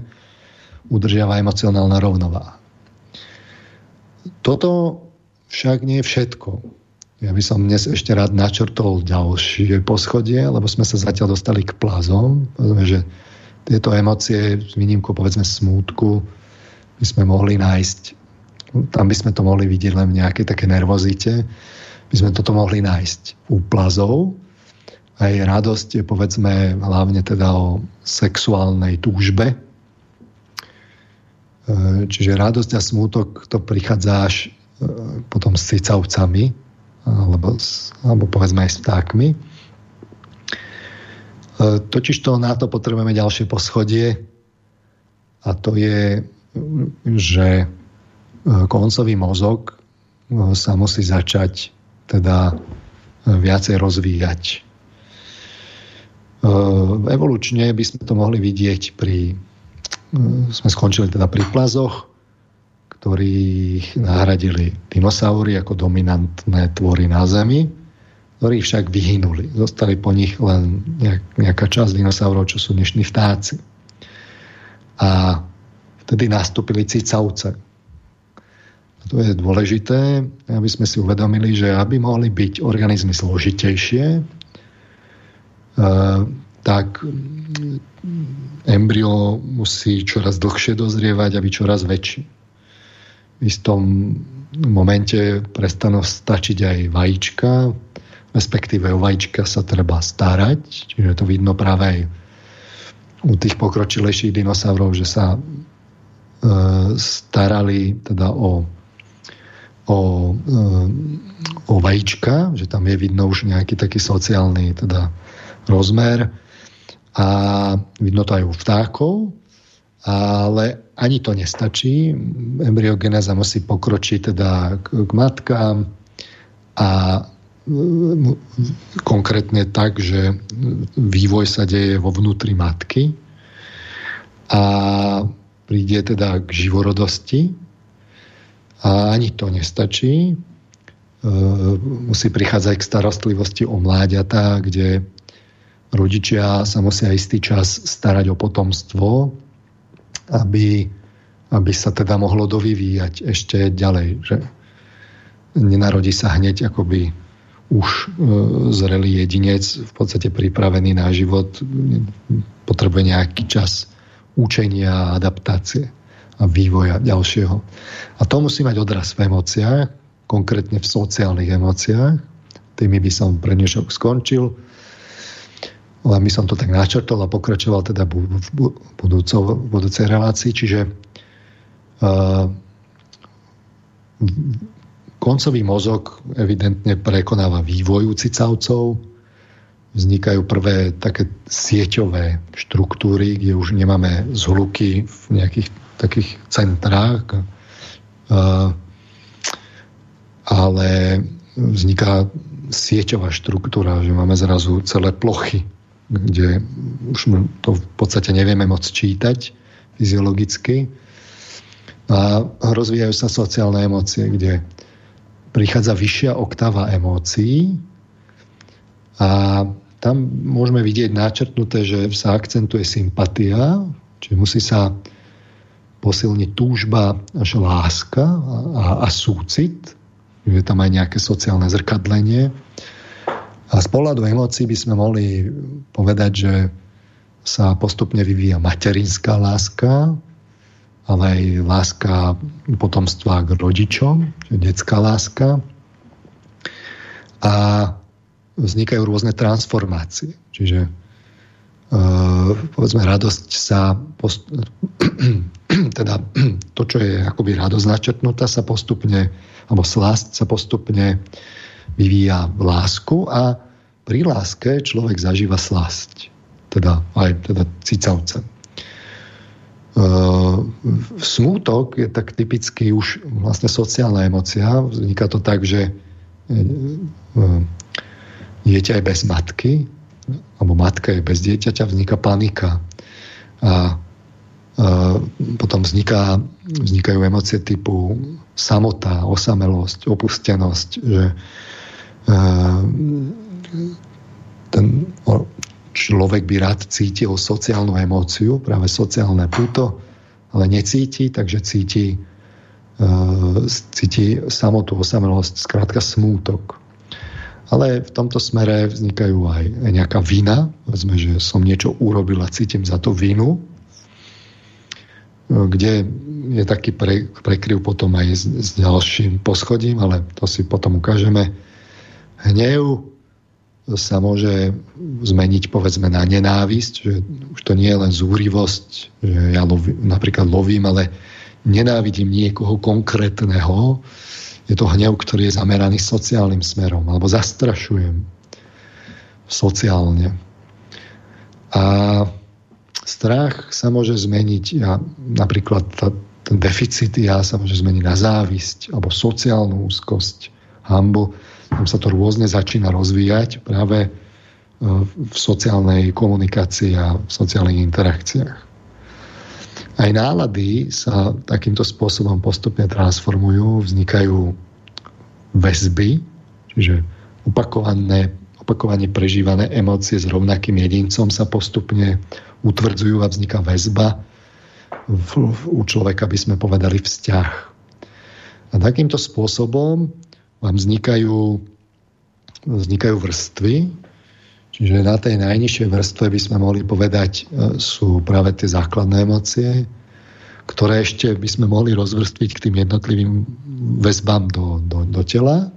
udržiava emocionálna rovnováha. Toto však nie je všetko. Ja by som dnes ešte rád načrtol ďalšie poschodie, lebo sme sa zatiaľ dostali k plazom. Povedzme, že tieto emócie, s výnimkou povedzme smútku, by sme mohli nájsť, tam by sme to mohli vidieť len v nejakej také nervozite, by sme toto mohli nájsť u plazov. Aj radosť je povedzme hlavne teda o sexuálnej túžbe, čiže radosť a smútok to prichádza až e, potom s cicavcami, alebo, alebo povedzme aj s vtákmi. Totiž to na to potrebujeme ďalšie poschodie a to je, že koncový mozog sa musí začať teda viacej rozvíjať. Evolučne by sme to mohli vidieť pri Mm, sme skončili teda pri plazoch, ktorých nahradili dinosaury ako dominantné tvory na Zemi, ktorí však vyhynuli. Zostali po nich len nejaká časť dinosaurov, čo sú dnešní vtáci. A vtedy nastúpili cicavce. A to je dôležité, aby sme si uvedomili, že aby mohli byť organizmy zložitejšie, tak embryo musí čoraz dlhšie dozrievať a byť čoraz väčší. V istom momente prestanú stačiť aj vajíčka, respektíve o vajíčka sa treba starať, čiže to vidno práve aj u tých pokročilejších dinosaurov, že sa e, starali teda o, o, e, o vajíčka, že tam je vidno už nejaký taký sociálny teda rozmer a vidno to aj u vtákov, ale ani to nestačí. Embryogenéza musí pokročiť teda k, matkám a konkrétne tak, že vývoj sa deje vo vnútri matky a príde teda k živorodosti a ani to nestačí. E, musí prichádzať k starostlivosti o mláďatá, kde rodičia sa musia istý čas starať o potomstvo, aby, aby sa teda mohlo dovyvíjať ešte ďalej. Že nenarodí sa hneď akoby už e, zrelý jedinec, v podstate pripravený na život, potrebuje nejaký čas učenia, adaptácie a vývoja ďalšieho. A to musí mať odraz v emóciách, konkrétne v sociálnych emóciách. Tými by som pre dnešok skončil len by som to tak načrtol a pokračoval teda v budúcej relácii. Čiže uh, koncový mozog evidentne prekonáva vývoj u cicavcov, vznikajú prvé také sieťové štruktúry, kde už nemáme zhluky v nejakých takých centrách, ale vzniká sieťová štruktúra, že máme zrazu celé plochy, kde už to v podstate nevieme moc čítať fyziologicky. A rozvíjajú sa sociálne emócie, kde prichádza vyššia oktáva emócií a tam môžeme vidieť načrtnuté, že sa akcentuje sympatia, čiže musí sa posilniť túžba až láska a, a súcit, je tam aj nejaké sociálne zrkadlenie. A z pohľadu emócií by sme mohli povedať, že sa postupne vyvíja materinská láska, ale aj láska potomstva k rodičom, detská láska. A vznikajú rôzne transformácie. Čiže uh, povedzme radosť sa post- (clears throat) teda to, čo je akoby radosť načrtnutá, sa postupne alebo slasť sa postupne vyvíja lásku a pri láske človek zažíva slasť. Teda aj teda cicavce. Uh, smútok je tak typicky už vlastne sociálna emocia. Vzniká to tak, že uh, dieťa je bez matky, alebo matka je bez dieťaťa, vzniká panika. A potom vzniká, vznikajú emócie typu samota, osamelosť, opustenosť, že ten človek by rád cítil sociálnu emóciu, práve sociálne puto, ale necíti, takže cíti, cíti samotu, osamelosť, skrátka smútok. Ale v tomto smere vznikajú aj nejaká vina. Vezme, že som niečo urobil a cítim za to vinu. Kde je taký pre, prekryv potom aj s, s ďalším poschodím, ale to si potom ukážeme. Hnev sa môže zmeniť povedzme na nenávisť, že už to nie je len zúrivosť, že ja lovi, napríklad lovím, ale nenávidím niekoho konkrétneho, je to hnev, ktorý je zameraný sociálnym smerom, alebo zastrašujem sociálne. A strach sa môže zmeniť, ja, napríklad tá, ten deficit ja sa môže zmeniť na závisť, alebo sociálnu úzkosť, hambu. Tam sa to rôzne začína rozvíjať práve e, v sociálnej komunikácii a v sociálnych interakciách. Aj nálady sa takýmto spôsobom postupne transformujú, vznikajú väzby, čiže opakované, opakovane prežívané emócie s rovnakým jedincom sa postupne utvrdzujú a vzniká väzba. V, v, u človeka by sme povedali vzťah. A takýmto spôsobom vám vznikajú, vznikajú vrstvy, Čiže na tej najnižšej vrstve by sme mohli povedať, e, sú práve tie základné emócie, ktoré ešte by sme mohli rozvrstviť k tým jednotlivým väzbám do, do, do tela.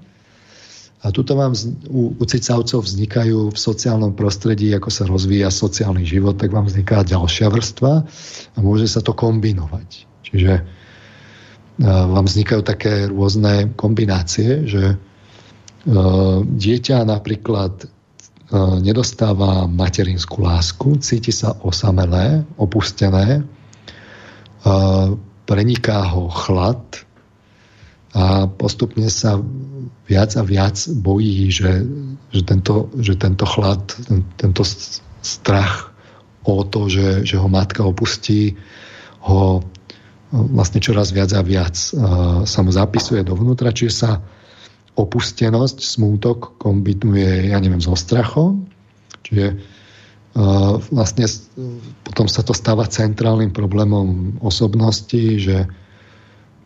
A tuto vám u, u cicavcov vznikajú v sociálnom prostredí, ako sa rozvíja sociálny život, tak vám vzniká ďalšia vrstva a môže sa to kombinovať. Čiže vám vznikajú také rôzne kombinácie, že e, dieťa napríklad nedostáva materinskú lásku, cíti sa osamelé, opustené, preniká ho chlad a postupne sa viac a viac bojí, že, že, tento, že tento chlad, ten, tento strach o to, že, že ho matka opustí, ho vlastne čoraz viac a viac sa mu zapisuje dovnútra, čiže sa opustenosť, smútok kombinuje, ja neviem, so strachom. Čiže uh, vlastne potom sa to stáva centrálnym problémom osobnosti, že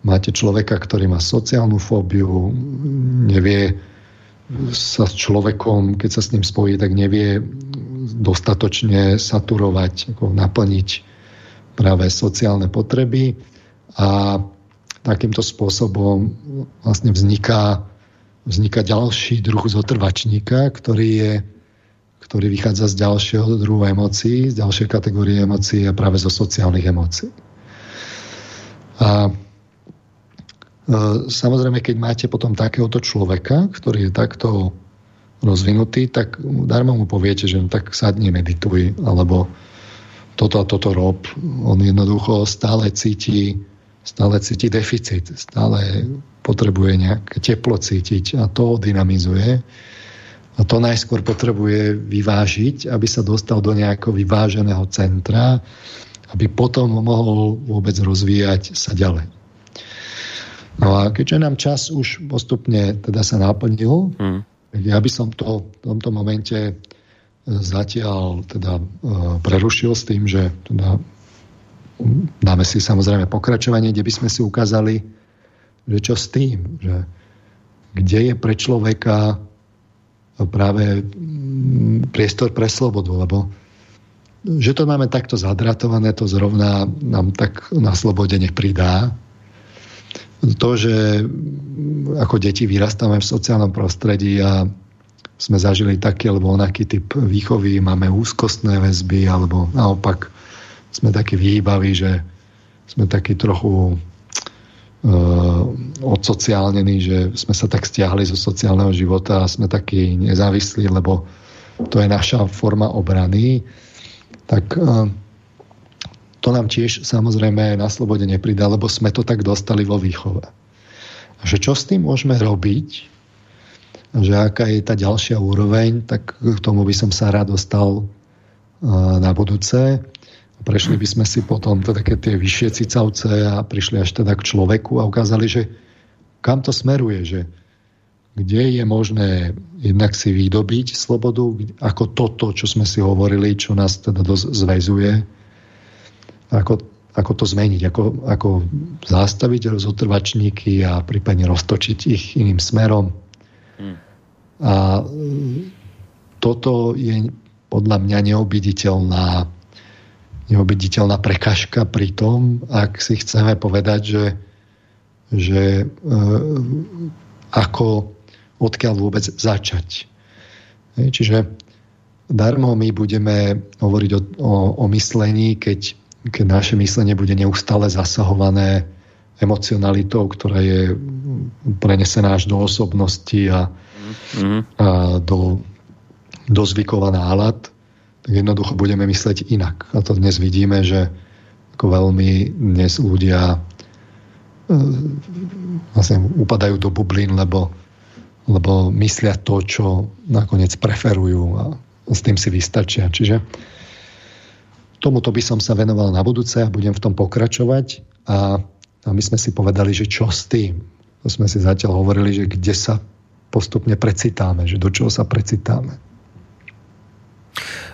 máte človeka, ktorý má sociálnu fóbiu, nevie sa s človekom, keď sa s ním spojí, tak nevie dostatočne saturovať, ako naplniť práve sociálne potreby a takýmto spôsobom vlastne vzniká vzniká ďalší druh zotrvačníka, ktorý, je, ktorý vychádza z ďalšieho druhu emócií, z ďalšej kategórie emócií a práve zo sociálnych emócií. A e, samozrejme, keď máte potom takéhoto človeka, ktorý je takto rozvinutý, tak darmo mu poviete, že no, tak sadne medituj, alebo toto a toto rob. On jednoducho stále cíti, stále cíti deficit, stále potrebuje nejaké teplo cítiť a to dynamizuje. A to najskôr potrebuje vyvážiť, aby sa dostal do nejakého vyváženého centra, aby potom mohol vôbec rozvíjať sa ďalej. No a keďže nám čas už postupne teda sa naplnil, hmm. ja by som to v tomto momente zatiaľ teda e, prerušil s tým, že teda dáme si samozrejme pokračovanie, kde by sme si ukázali, že čo s tým, že kde je pre človeka práve priestor pre slobodu, lebo že to máme takto zadratované, to zrovna nám tak na slobode nepridá, to, že ako deti vyrastáme v sociálnom prostredí a sme zažili taký alebo onaký typ výchovy, máme úzkostné väzby alebo naopak sme takí vyhýbaví, že sme takí trochu uh, odsociálnení, že sme sa tak stiahli zo sociálneho života a sme takí nezávislí, lebo to je naša forma obrany, tak uh, to nám tiež samozrejme na slobode nepridá, lebo sme to tak dostali vo výchove. A že čo s tým môžeme robiť, že aká je tá ďalšia úroveň, tak k tomu by som sa rád dostal na budúce. Prešli by sme si potom to také tie vyššie cicavce a prišli až teda k človeku a ukázali, že kam to smeruje, že kde je možné jednak si vydobiť slobodu, ako toto, čo sme si hovorili, čo nás teda zväzuje, ako, ako to zmeniť, ako, ako zastaviť rozotrvačníky a prípadne roztočiť ich iným smerom. Hmm. A toto je podľa mňa neobiditeľná neobiditeľná prekažka pri tom, ak si chceme povedať, že, že e, ako odkiaľ vôbec začať. Čiže darmo my budeme hovoriť o, o, o myslení, keď keď naše myslenie bude neustále zasahované emocionalitou, ktorá je prenesená až do osobnosti a, mm-hmm. a do, do zvykov a nálad, jednoducho budeme mysleť inak. A to dnes vidíme, že ako veľmi dnes ľudia e, vlastne upadajú do bublín, lebo, lebo myslia to, čo nakoniec preferujú a s tým si vystačia. Čiže Tomuto by som sa venoval na budúce a budem v tom pokračovať. A, a my sme si povedali, že čo s tým? To sme si zatiaľ hovorili, že kde sa postupne precitáme, že do čoho sa precitáme.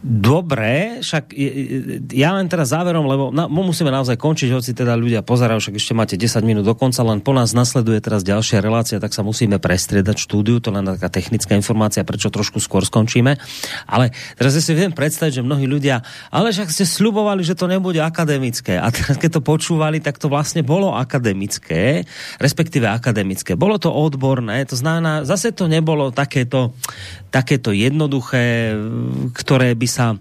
Dobre, však ja len teraz záverom, lebo na, musíme naozaj končiť, hoci teda ľudia pozerajú, však ešte máte 10 minút do konca, len po nás nasleduje teraz ďalšia relácia, tak sa musíme prestriedať štúdiu, to len taká technická informácia, prečo trošku skôr skončíme. Ale teraz si viem predstaviť, že mnohí ľudia, ale však ste sľubovali, že to nebude akademické. A teraz, keď to počúvali, tak to vlastne bolo akademické, respektíve akademické. Bolo to odborné, to znamená, zase to nebolo takéto, takéto jednoduché, ktoré by sa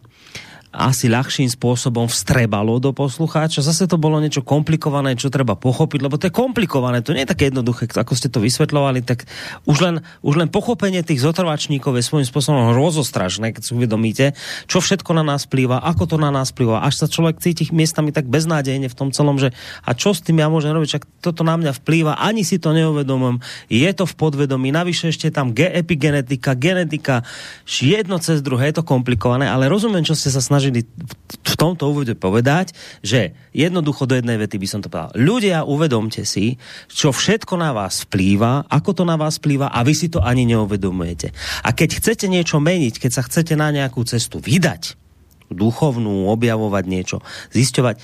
asi ľahším spôsobom vstrebalo do poslucháča. Zase to bolo niečo komplikované, čo treba pochopiť, lebo to je komplikované, to nie je také jednoduché, ako ste to vysvetľovali, tak už len, už len pochopenie tých zotrvačníkov je svojím spôsobom rozostražné, keď si uvedomíte, čo všetko na nás plýva, ako to na nás plýva, až sa človek cíti miestami tak beznádejne v tom celom, že a čo s tým ja môžem robiť, čak toto na mňa vplýva, ani si to neuvedomím, je to v podvedomí, navyše ešte tam epigenetika, genetika, jedno cez druhé, je to komplikované, ale rozumiem, čo ste sa snažili snažili v tomto úvode povedať, že jednoducho do jednej vety by som to povedal. Ľudia, uvedomte si, čo všetko na vás vplýva, ako to na vás vplýva a vy si to ani neuvedomujete. A keď chcete niečo meniť, keď sa chcete na nejakú cestu vydať, duchovnú, objavovať niečo, zisťovať.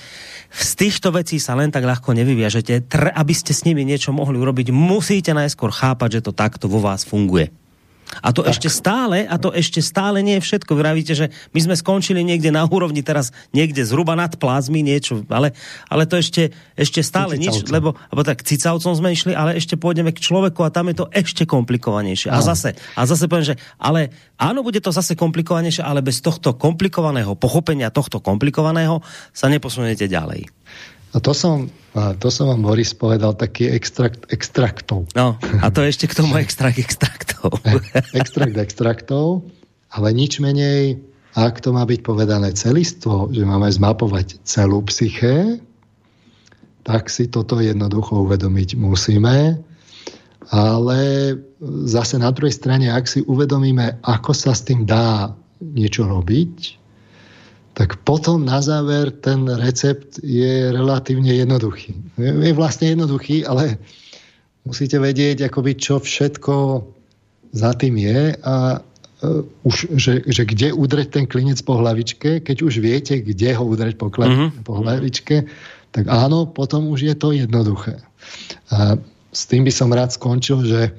Z týchto vecí sa len tak ľahko nevyviažete. Aby ste s nimi niečo mohli urobiť, musíte najskôr chápať, že to takto vo vás funguje. A to tak. ešte stále, a to ešte stále nie je všetko. Vravíte, že my sme skončili niekde na úrovni teraz niekde zhruba nad plázmy niečo, ale, ale to ešte, ešte stále nič, lebo, lebo tak cicavcom sme išli, ale ešte pôjdeme k človeku a tam je to ešte komplikovanejšie. A zase, a zase poviem, že ale áno, bude to zase komplikovanejšie, ale bez tohto komplikovaného pochopenia tohto komplikovaného sa neposuniete ďalej. A to som, to som vám, Boris, povedal taký extrakt extraktov. No, a to ešte k tomu extrakt extraktov. (laughs) extrakt extraktov, ale nič menej, ak to má byť povedané celistvo, že máme zmapovať celú psyché, tak si toto jednoducho uvedomiť musíme. Ale zase na druhej strane, ak si uvedomíme, ako sa s tým dá niečo robiť, tak potom na záver ten recept je relatívne jednoduchý. Je vlastne jednoduchý, ale musíte vedieť, akoby, čo všetko za tým je a uh, už, že, že kde udreť ten klinec po hlavičke, keď už viete, kde ho udreť po, mm-hmm. po hlavičke, tak áno, potom už je to jednoduché. A s tým by som rád skončil, že,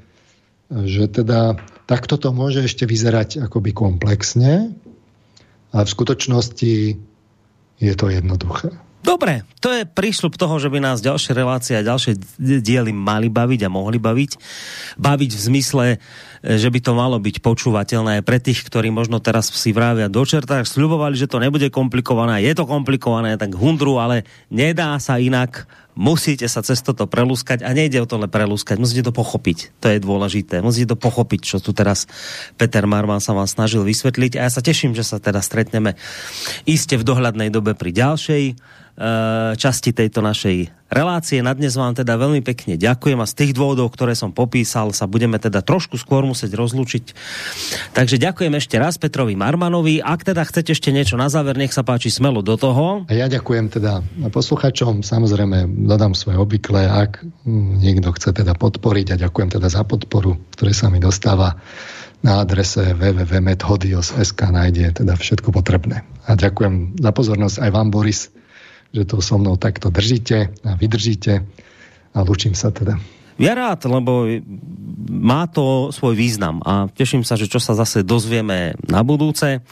že teda takto to môže ešte vyzerať akoby komplexne, a v skutočnosti je to jednoduché. Dobre, to je prísľub toho, že by nás ďalšie relácie a ďalšie diely mali baviť a mohli baviť. Baviť v zmysle, že by to malo byť počúvateľné aj pre tých, ktorí možno teraz si vravia do čerta, sľubovali, že to nebude komplikované, je to komplikované, tak hundru, ale nedá sa inak musíte sa cez toto prelúskať a nejde o to len prelúskať, musíte to pochopiť. To je dôležité. Musíte to pochopiť, čo tu teraz Peter Marman sa vám snažil vysvetliť a ja sa teším, že sa teda stretneme iste v dohľadnej dobe pri ďalšej Eh, časti tejto našej relácie. Na dnes vám teda veľmi pekne ďakujem a z tých dôvodov, ktoré som popísal, sa budeme teda trošku skôr musieť rozlúčiť. Takže ďakujem ešte raz Petrovi Marmanovi. Ak teda chcete ešte niečo na záver, nech sa páči smelo do toho. A ja ďakujem teda posluchačom. Samozrejme, dodám svoje obvyklé, ak niekto chce teda podporiť a ďakujem teda za podporu, ktoré sa mi dostáva na adrese www.methodios.sk nájde teda všetko potrebné. A ďakujem za pozornosť aj vám, Boris, že to so mnou takto držíte a vydržíte a lučím sa teda. Ja rád, lebo má to svoj význam a teším sa, že čo sa zase dozvieme na budúce.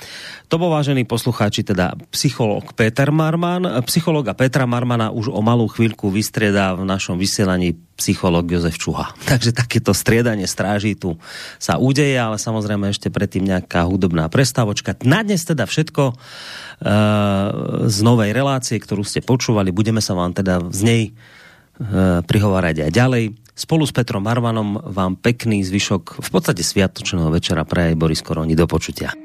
To bol vážený poslucháči, teda psychológ Peter Marman. Psychológa Petra Marmana už o malú chvíľku vystriedá v našom vysielaní psychológ Jozef Čuha. (laughs) Takže takéto striedanie stráží tu sa udeje, ale samozrejme ešte predtým nejaká hudobná prestávočka. Na dnes teda všetko uh, z novej relácie, ktorú ste počúvali. Budeme sa vám teda z nej uh, prihovárať aj ďalej. Spolu s Petrom Marvanom vám pekný zvyšok v podstate sviatočného večera pre Boris Koroni. Do počutia.